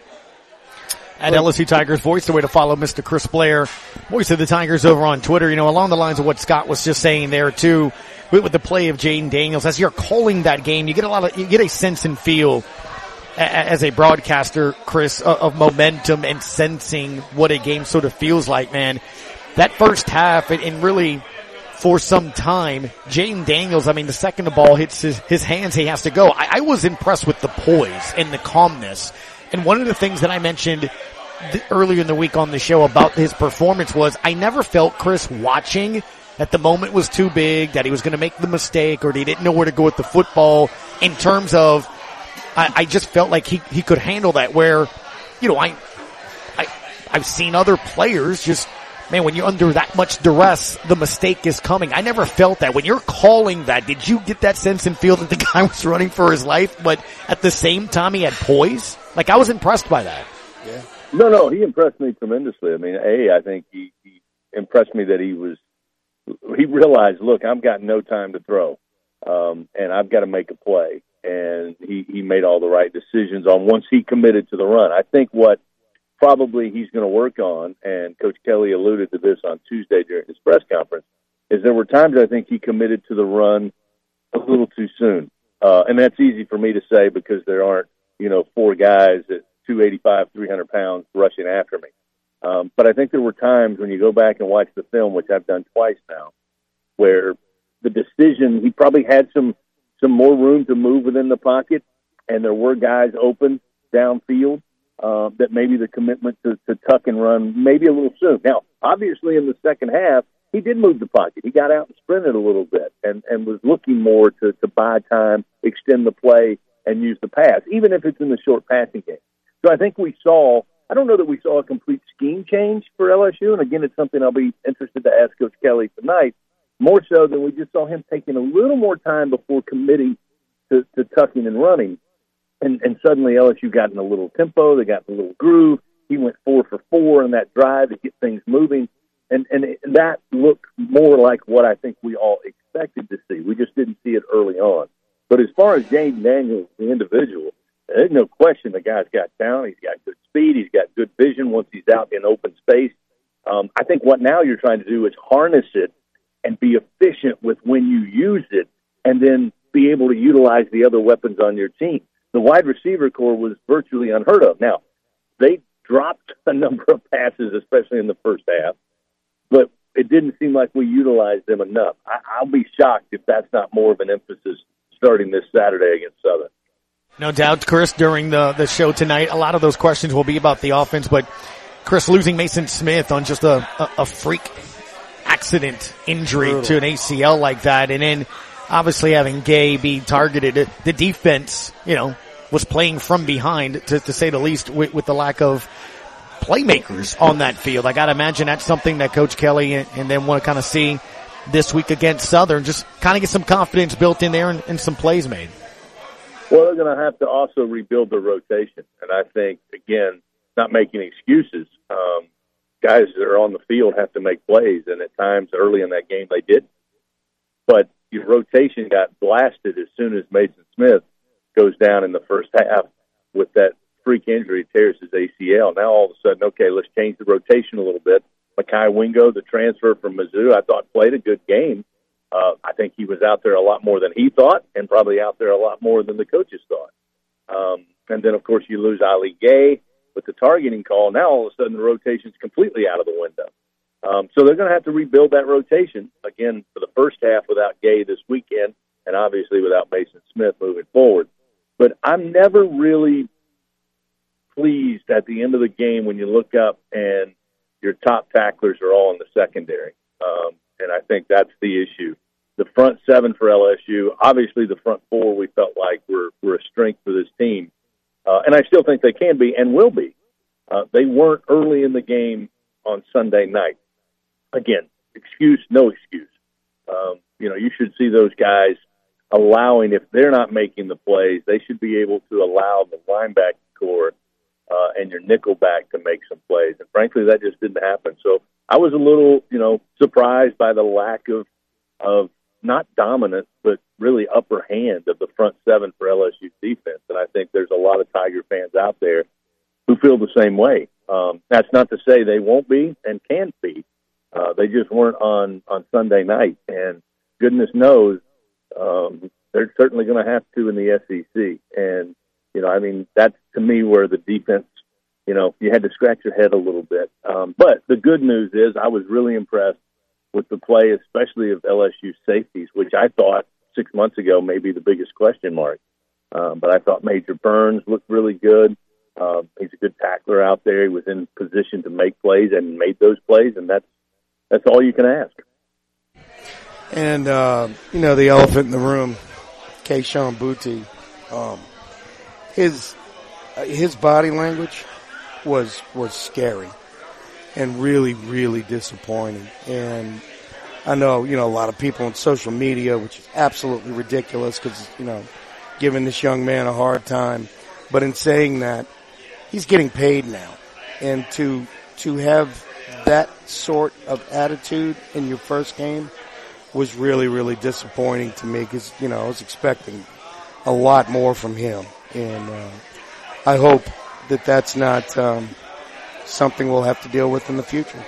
At LSU Tigers voice, the way to follow Mr. Chris Blair, voice of the Tigers over on Twitter. You know, along the lines of what Scott was just saying there too, with, the play of Jayden Daniels. As you're calling that game, you get a lot of, you get a sense and feel as a broadcaster, Chris, of, momentum and sensing what a game sort of feels like, man. That first half and, really for some time, Jayden Daniels, I mean, the second the ball hits his, his hands, he has to go. I, I was impressed with the poise and the calmness. And one of the things that I mentioned th- earlier in the week on the show about his performance was I never felt Chris watching that the moment was too big, that he was going to make the mistake, or he didn't know where to go with the football. In terms of, I, I just felt like he he could handle that. Where, you know, I, I I've seen other players just. Man, when you're under that much duress, the mistake is coming. I never felt that. When you're calling that, did you get that sense and feel that the guy was running for his life, but at the same time he had poise? Like I was impressed by that. Yeah. No, no, he impressed me tremendously. I mean, a, I think he, he impressed me that he was he realized, look, I've got no time to throw, um, and I've got to make a play. And he he made all the right decisions on once he committed to the run. I think what probably he's going to work on, and Coach Kelly alluded to this on Tuesday during his press conference, is there were times I think he committed to the run a little too soon, uh, and that's easy for me to say because there aren't you know four guys at 285, 300 pounds rushing after me. Um, but I think there were times when you go back and watch the film, which I've done twice now, where the decision he probably had some some more room to move within the pocket, and there were guys open downfield. Uh, that maybe the commitment to, to tuck and run maybe a little soon. Now, obviously, in the second half, he did move the pocket. He got out and sprinted a little bit, and and was looking more to to buy time, extend the play, and use the pass, even if it's in the short passing game. So I think we saw. I don't know that we saw a complete scheme change for LSU, and again, it's something I'll be interested to ask Coach Kelly tonight. More so than we just saw him taking a little more time before committing to, to tucking and running, and and suddenly LSU got in a little tempo. They got in a little groove. He went four for four in that drive to get things moving, and and, it, that looked more like what I think we all expected to see. We just didn't see it early on. But as far as Jayden Daniels, the individual, there's no question the guy's got talent. He's got good speed. He's got good vision once he's out in open space. Um, I think what now you're trying to do is harness it and be efficient with when you use it and then be able to utilize the other weapons on your team. The wide receiver corps was virtually unheard of. Now, they dropped a number of passes, especially in the first half, but it didn't seem like we utilized them enough. I, I'll be shocked if that's not more of an emphasis starting this Saturday against Southern. No doubt, Chris, during the, the show tonight, a lot of those questions will be about the offense, but Chris losing Maason Smith on just a, a, a freak accident injury Brutal. to an ACL like that, and then obviously having Gaye be targeted, the defense, you know, was playing from behind to, to say the least with, with, the lack of playmakers on that field. I gotta imagine that's something that Coach Kelly and, and then want to kind of see this week against Southern, just kind of get some confidence built in there and, and some plays made. Well, they're going to have to also rebuild their rotation, and I think again, not making excuses. Um, guys that are on the field have to make plays, and at times early in that game they did. But your rotation got blasted as soon as Maason Smith goes down in the first half with that freak injury, tears his ACL. Now all of a sudden, okay, let's change the rotation a little bit. Mekhi Wingo, the transfer from Mizzou, I thought played a good game. Uh, I think he was out there a lot more than he thought, and probably out there a lot more than the coaches thought. Um, and then, of course, you lose Ali Gaye with the targeting call. Now, all of a sudden, the rotation's completely out of the window. Um, so they're going to have to rebuild that rotation again for the first half without Gaye this weekend, and obviously without Maason Smith moving forward. But I'm never really pleased at the end of the game when you look up and your top tacklers are all in the secondary. Um, and I think that's the issue. The front seven for LSU, obviously the front four, we felt like were, were a strength for this team. Uh, and I still think they can be and will be. Uh, they weren't early in the game on Sunday night. Again, excuse, no excuse. Um, you know, you should see those guys allowing, if they're not making the plays, they should be able to allow the linebacker corps uh, and your nickelback to make some plays. And frankly, that just didn't happen. So I was a little, you know, surprised by the lack of of not dominant, but really upper hand of the front seven for LSU defense. And I think there's a lot of Tiger fans out there who feel the same way. Um, that's not to say they won't be and can't be. Uh, they just weren't on on Sunday night, and goodness knows um, they're certainly going to have to in the SEC. And you know, I mean, that's to me where the defense, you know, you had to scratch your head a little bit. Um, but the good news is I was really impressed with the play, especially of LSU safeties, which I thought six months ago may be the biggest question mark. Um, but I thought Major Burns looked really good. Uh, he's a good tackler out there. He was in position to make plays and made those plays, and that's that's all you can ask. And uh, you know the elephant in the room, Kayshon Boutte. Um, his uh, his body language was was scary and really really disappointing. And I know you know a lot of people on social media which is absolutely ridiculous cuz you know giving this young man a hard time. But in saying that he's getting paid now. And to to have that sort of attitude in your first game was really really disappointing to me cuz you know I was expecting a lot more from him, and uh, I hope that that's not um, something we'll have to deal with in the future.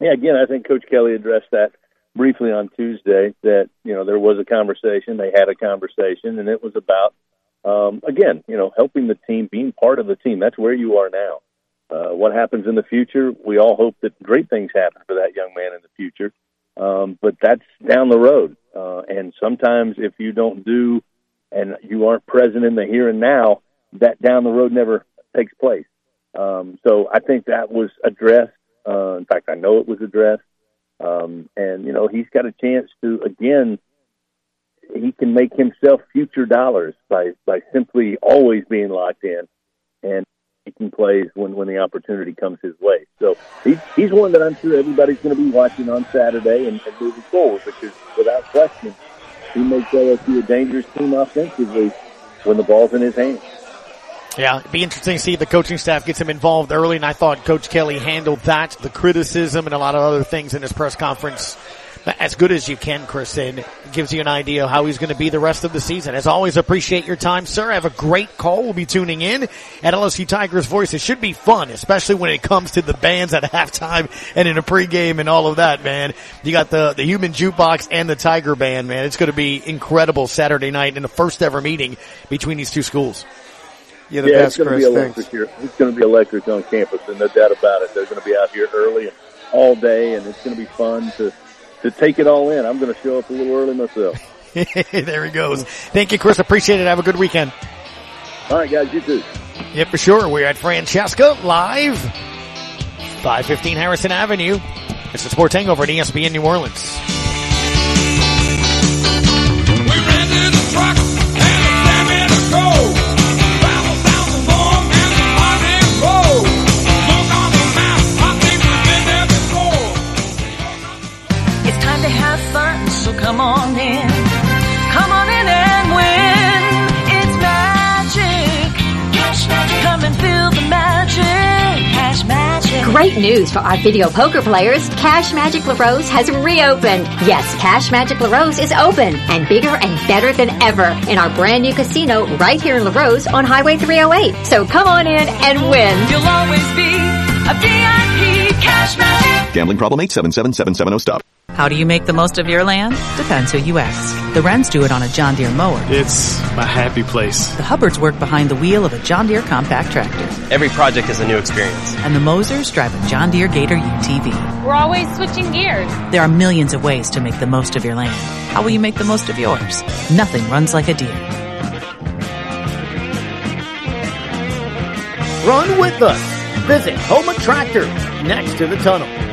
Yeah, again, I think Coach Kelly addressed that briefly on Tuesday. That you know there was a conversation, they had a conversation, and it was about um, again, you know, helping the team, being part of the team. That's where you are now. Uh, what happens in the future? We all hope that great things happen for that young man in the future, um, but that's down the road. Uh, and sometimes, if you don't do and you aren't present in the here and now, that down the road never takes place. Um, so I think that was addressed. Uh, in fact, I know it was addressed. Um, and you know, he's got a chance to again. He can make himself future dollars by by simply always being locked in and making plays when when the opportunity comes his way. So he's he's one that I'm sure everybody's going to be watching on Saturday and, and moving forward because without question, he makes LSU a dangerous team offensively when the ball's in his hands. Yeah, it'd be interesting to see if the coaching staff gets him involved early, and I thought Coach Kelly handled that, the criticism and a lot of other things in his press conference as good as you can, Chris, and it gives you an idea how he's going to be the rest of the season. As always, appreciate your time, sir. Have a great call. We'll be tuning in at LSU Tigers Voice. It should be fun, especially when it comes to the bands at halftime and in a pregame and all of that, man. You got the, the human jukebox and the Tiger band, man. It's going to be incredible Saturday night in the first ever meeting between these two schools. You're the yeah, best, it's going to be Thanks. electric here. It's going to be electric on campus, and no doubt about it. They're going to be out here early and all day, and it's going to be fun to to take it all in. I'm going to show up a little early myself. there he goes. Thank you, Chris. Appreciate it. Have a good weekend. All right, guys, you too. Yeah, for sure. We're at Francesca live, 515 Harrison Avenue. It's the Sports Hangover at ESPN New Orleans. Come on in. Come on in and win. It's magic. Cash magic. Come and feel the magic. Cash magic. Great news for our video poker players. Cash Magic LaRose has reopened. Yes, Cash Magic LaRose is open and bigger and better than ever in our brand new casino right here in LaRose on Highway 308. So come on in and win. You'll always be a VIP. Cash magic. Gambling problem 877770 stop. How do you make the most of your land? Depends who you ask. The Wrens do it on a John Deere mower. It's a happy place. The Hubbards work behind the wheel of a John Deere compact tractor. Every project is a new experience. And the Mosers drive a John Deere Gator UTV. We're always switching gears. There are millions of ways to make the most of your land. How will you make the most of yours? Nothing runs like a Deere. Run with us. Visit Houma Tractor next to the tunnel.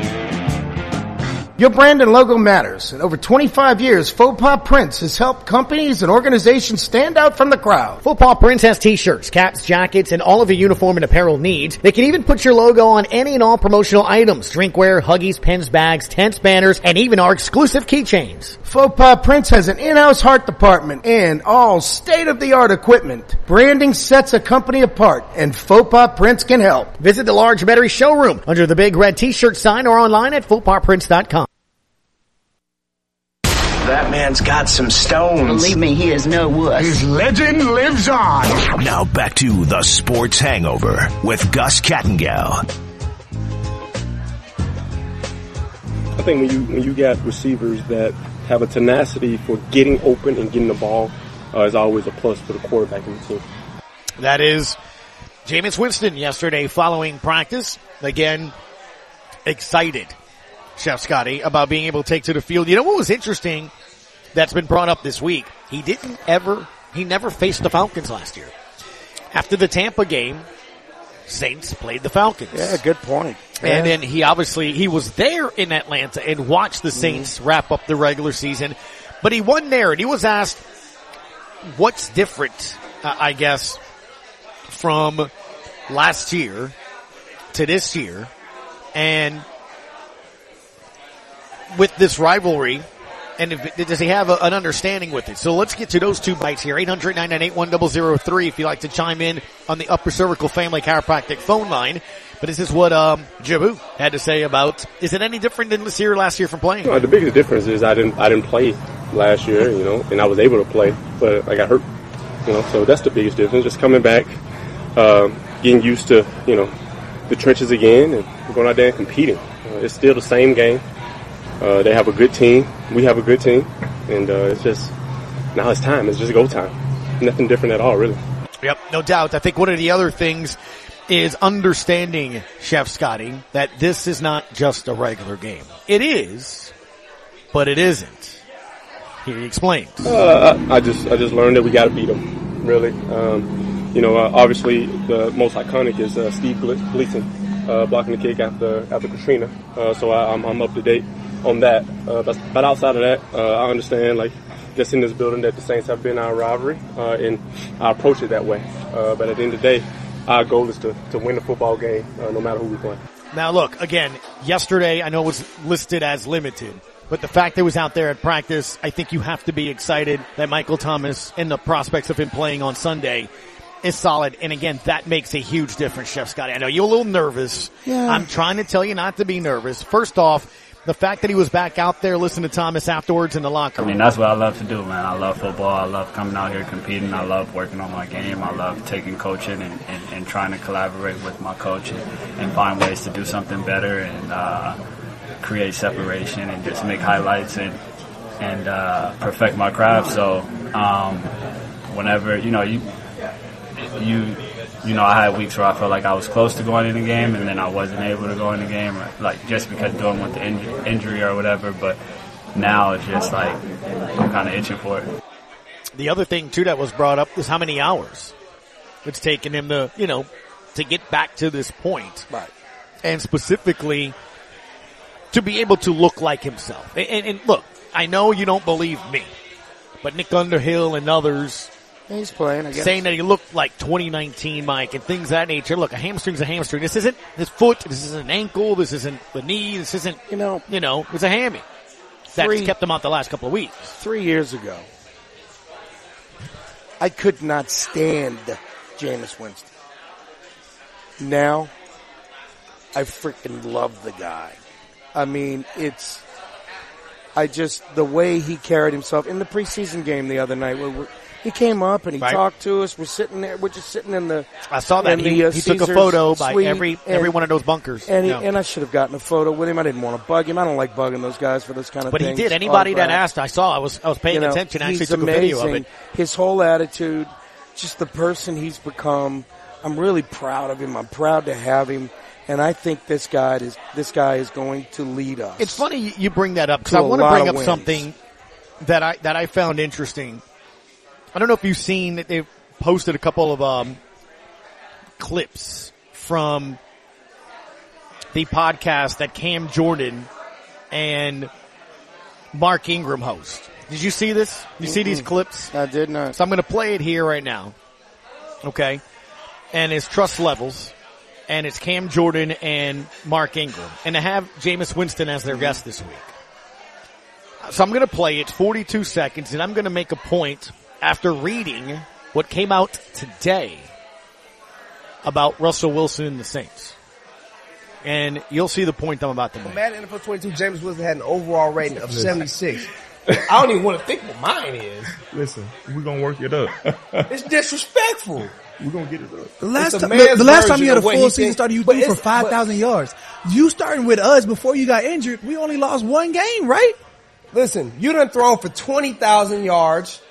Your brand and logo matters. In over 25 years, Faux Pas Prints has helped companies and organizations stand out from the crowd. Faux Pas Prints has t-shirts, caps, jackets, and all of your uniform and apparel needs. They can even put your logo on any and all promotional items, drinkware, huggies, pens, bags, tents, banners, and even our exclusive keychains. Faux Pas Prints has an in-house heart department and all state-of-the-art equipment. Branding sets a company apart and Faux Pas Prints can help. Visit the large Metairie showroom under the big red t-shirt sign or online at FauxPasPrints.com. That man's got some stones. Believe me, he is no wuss. His legend lives on. Now back to the Sports Hangover with Gus Kattengell. I think when you when you got receivers that have a tenacity for getting open and getting the ball, uh, is always a plus for the quarterback in the team. That is Jameis Winston yesterday following practice. Again, excited, Chef Scotty, about being able to take to the field. You know what was interesting that's been brought up this week? He didn't ever, he never faced the Falcons last year. After the Tampa game, Saints played the Falcons. Yeah, good point. And then he obviously, he was there in Atlanta and watched the Saints wrap up the regular season, but he wasn't there and he was asked, what's different, uh, I guess, from last year to this year and with this rivalry and if, does he have a, an understanding with it? So let's get to those two bites here. 800-998-1003 if you'd like to chime in on the Upper Cervical Family Chiropractic phone line. But this is what um, Jabu had to say about, is it any different than this year last year from playing? Uh, the biggest difference is I didn't I didn't play last year, you know, and I was able to play, but I got hurt. You know, so that's the biggest difference. Just coming back, um, getting used to you know the trenches again, and going out there and competing. Uh, it's still the same game. Uh, they have a good team. We have a good team, and uh, it's just now it's time. It's just go time. Nothing different at all, really. Yep, no doubt. I think one of the other things is understanding, Chef Scotty, that this is not just a regular game. It is, but it isn't. He explained. Uh, I, I just I just learned that we got to beat them. Really, um, you know, uh, obviously the most iconic is uh, Steve Gleason uh, blocking the kick after after Katrina. Uh, so I, I'm, I'm up to date on that. Uh, but, but outside of that, uh, I understand like just in this building that the Saints have been our rivalry, uh, and I approach it that way. Uh, but at the end of the day, our goal is to, to win the football game, no matter who we play. Now look, again, yesterday I know it was listed as limited, but the fact that it was out there at practice, I think you have to be excited that Michael Thomas and the prospects of him playing on Sunday is solid. And again, that makes a huge difference, Chef Scotty. I know you're a little nervous. Yeah. I'm trying to tell you not to be nervous. First off, the fact that he was back out there listening to Thomas afterwards in the locker room. I mean, that's what I love to do, man. I love football. I love coming out here competing. I love working on my game. I love taking coaching and, and, and trying to collaborate with my coach and, and find ways to do something better and uh, create separation and just make highlights and and uh, perfect my craft. So um, whenever you know you you you know, I had weeks where I felt like I was close to going in the game, and then I wasn't able to go in the game, like just because dealing with the inj- injury or whatever. But now it's just like I'm kind of itching for it. The other thing too that was brought up was how many hours it's taken him to, you know, to get back to this point. Right. And specifically to be able to look like himself. And, and, and look, I know you don't believe me, but Nick Underhill and others He's playing, I guess. saying that he looked like 2019 Mike and things of that nature. Look, a hamstring's a hamstring. This isn't his foot. This isn't an ankle. This isn't the knee. This isn't, you know, you know, it's a hammy. That's Three- kept him out the last couple of weeks. Three years ago, I could not stand Jameis Winston. Now, I freaking love the guy. I mean, it's, I just, the way he carried himself in the preseason game the other night, where he came up and he Right. talked to us. We're sitting there, we're just sitting in the, I saw that. He, the, uh, he took a photo by every, every and- one of those bunkers. And, he, Yeah. and I should have gotten a photo with him. I didn't want to bug him. I don't like bugging those guys for this kind of But he did. Anybody that asked, I saw. I was I was paying You know, attention. I actually took amazing. a video of it. His whole attitude, just the person he's become. I'm really proud of him. I'm proud to have him, and I think this guy is this guy is going to lead us. It's funny you- you bring that up because I want to bring up wins. something that I that I found interesting. I don't know if you've seen that they've posted a couple of um, clips from the podcast that Cam Jordan and Mark Ingram host. Did you see this? You see these Mm-mm. clips? I did not. So I'm going to play it here right now. Okay. And it's trust levels. And it's Cam Jordan and Mark Ingram. And to have Jameis Winston as their guest this week. So I'm going to play it 42 seconds and I'm going to make a point after reading what came out today about Russell Wilson and the Saints. And you'll see the point I'm about to make. Madden NFL 22, James Wilson had an overall rating of 76. I don't even want to think what mine is. Listen, we're gonna work it up. It's disrespectful. we're gonna get it up. The last, It's time, man's the last time you had a full season thinks. starter, you threw for five thousand yards. You starting with us before you got injured. We only lost one game, right? Listen, you done thrown for 20,000 yards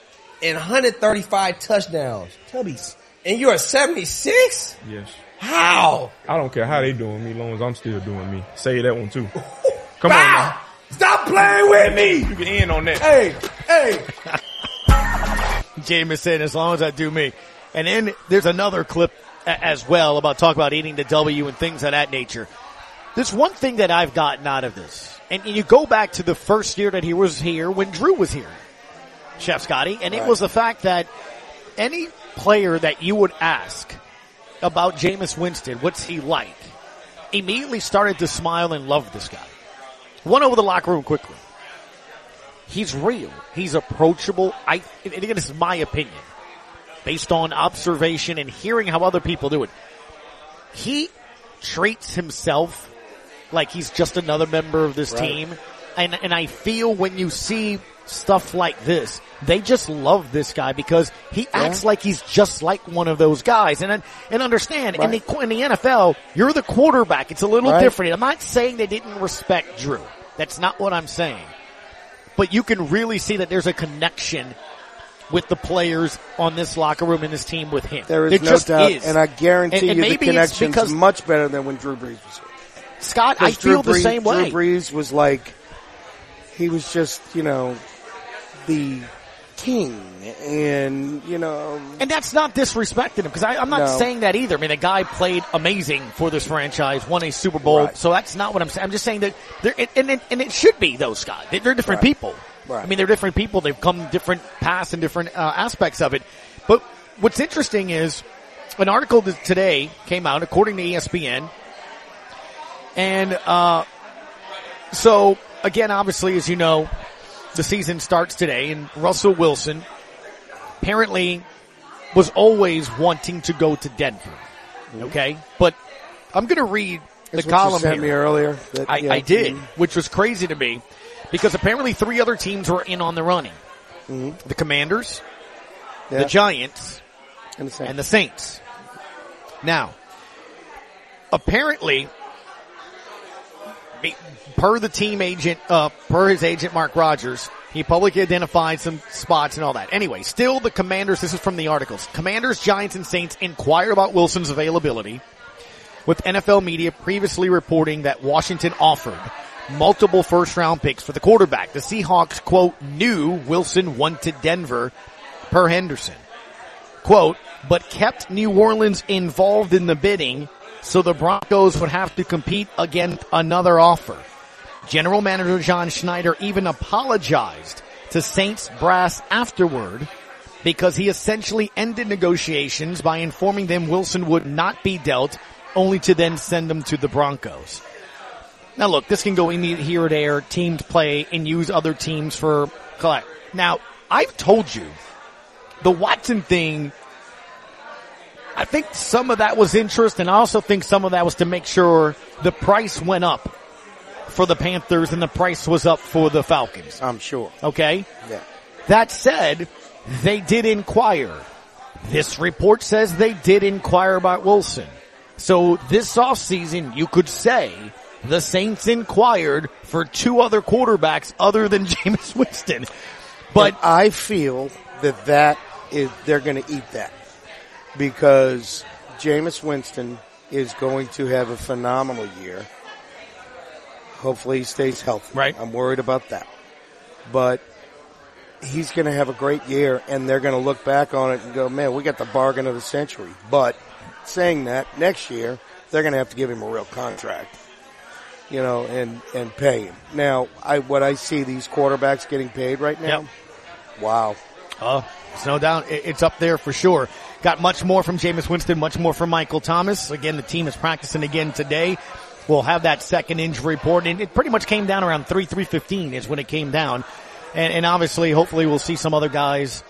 and 135 touchdowns. Tubbies. And you're a 76? Yes. How? I don't care how they doing me, long as I'm still doing me. Say that one too. Come Bow! on now. Stop playing with me! You can end on that. Hey, hey. Jameis said, as long as I do me. And then there's another clip a- as well about talk about eating the W and things of that nature. There's one thing that I've gotten out of this. And you go back to the first year that he was here when Drew was here, Chef Scotty, and it was the fact that any player that you would ask about Jameis Winston, what's he like, immediately started to smile and love this guy. Won over the locker room quickly. He's real. He's approachable. I, and again, this is my opinion based on observation and hearing how other people do it. He treats himself like he's just another member of this Right. team. And, and I feel when you see stuff like this, they just love this guy because he acts like he's just like one of those guys. And and understand in the in the NFL, you're the quarterback. It's a little Right. different. I'm not saying they didn't respect Drew. That's not what I'm saying. But you can really see that there's a connection with the players on this locker room and this team with him. There is There no just doubt, is. and I guarantee And- and you the connection's because- much better than when Drew Brees was here. Scott, I feel the same way. Drew Brees was like, he was just, you know, the king, and you know, And that's not disrespecting him because I'm not No. saying that either. I mean, the guy played amazing for this franchise, won a Super Bowl, Right. so that's not what I'm saying. I'm just saying that they're, and, and, it- and it should be those guys. They- They're different Right. people. Right. I mean, they're different people. They've come different paths and different uh, aspects of it. But what's interesting is an article that today came out according to ESPN, and uh, so again, obviously, as you know, the season starts today, and Russell Wilson apparently was always wanting to go to Denver. Okay, but I'm going to read the you column here. me earlier. That- I, yeah. I did, Mhm. which was crazy to me because apparently three other teams were in on the running: the Commanders, Yeah. the Giants, And the Saints. and the Saints. Now, apparently, per the team agent, uh, per his agent Mark Rodgers, he publicly identified some spots and all that. Anyway, still the Commanders, this is from the articles. Commanders, Giants, and Saints inquired about Wilson's availability with NFL media previously reporting that Washington offered multiple first round picks for the quarterback. The Seahawks, quote, knew Wilson wanted Denver per Henderson. Quote, but kept New Orleans involved in the bidding so the Broncos would have to compete against another offer. General manager John Schneider even apologized to Saints brass afterward because he essentially ended negotiations by informing them Wilson would not be dealt only to then send them to the Broncos. Now look, this can go in here or there, teams play and use other teams for collect. Now, I've told you, the Watson thing, I think some of that was interest and I also think some of that was to make sure the price went up for the Panthers and the price was up for the Falcons. I'm sure. Okay? Yeah. That said, they did inquire. This report says they did inquire about Wilson. So this offseason, you could say the Saints inquired for two other quarterbacks other than Jameis Winston. But And I feel that that is they're going to eat that because Jameis Winston is going to have a phenomenal year. Hopefully, he stays healthy. Right. I'm worried about that, but he's going to have a great year, and they're going to look back on it and go, "Man, we got the bargain of the century." But saying that, next year they're going to have to give him a real contract you know, and and pay him. Now, I what I see these quarterbacks getting paid right now. Wow. Oh, it's no doubt. It's up there for sure. Got much more from Jameis Winston, much more from Michael Thomas. Again, the team is practicing again today. We'll have that second injury report, and it pretty much came down around three three fifteen is when it came down, and, and obviously, hopefully, we'll see some other guys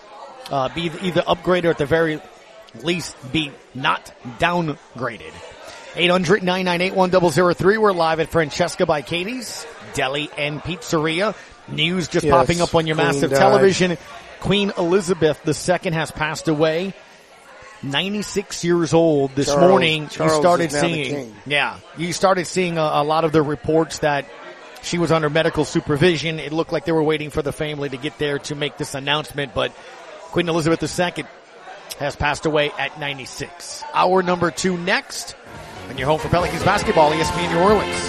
uh, be either upgraded or at the very least be not downgraded. 800-998-1003. We're live at Francesca by Katie's Deli and Pizzeria. News just Yes, popping up on your massive died. television. Queen Elizabeth II has passed away. 96 years old this Charles- morning. Charles you started is now the seeing, yeah, you started seeing a, a lot of the reports that she was under medical supervision. It looked like they were waiting for the family to get there to make this announcement, but Queen Elizabeth II has passed away at 96. Hour number two next. And you're home for Pelicans basketball, ESPN New Orleans.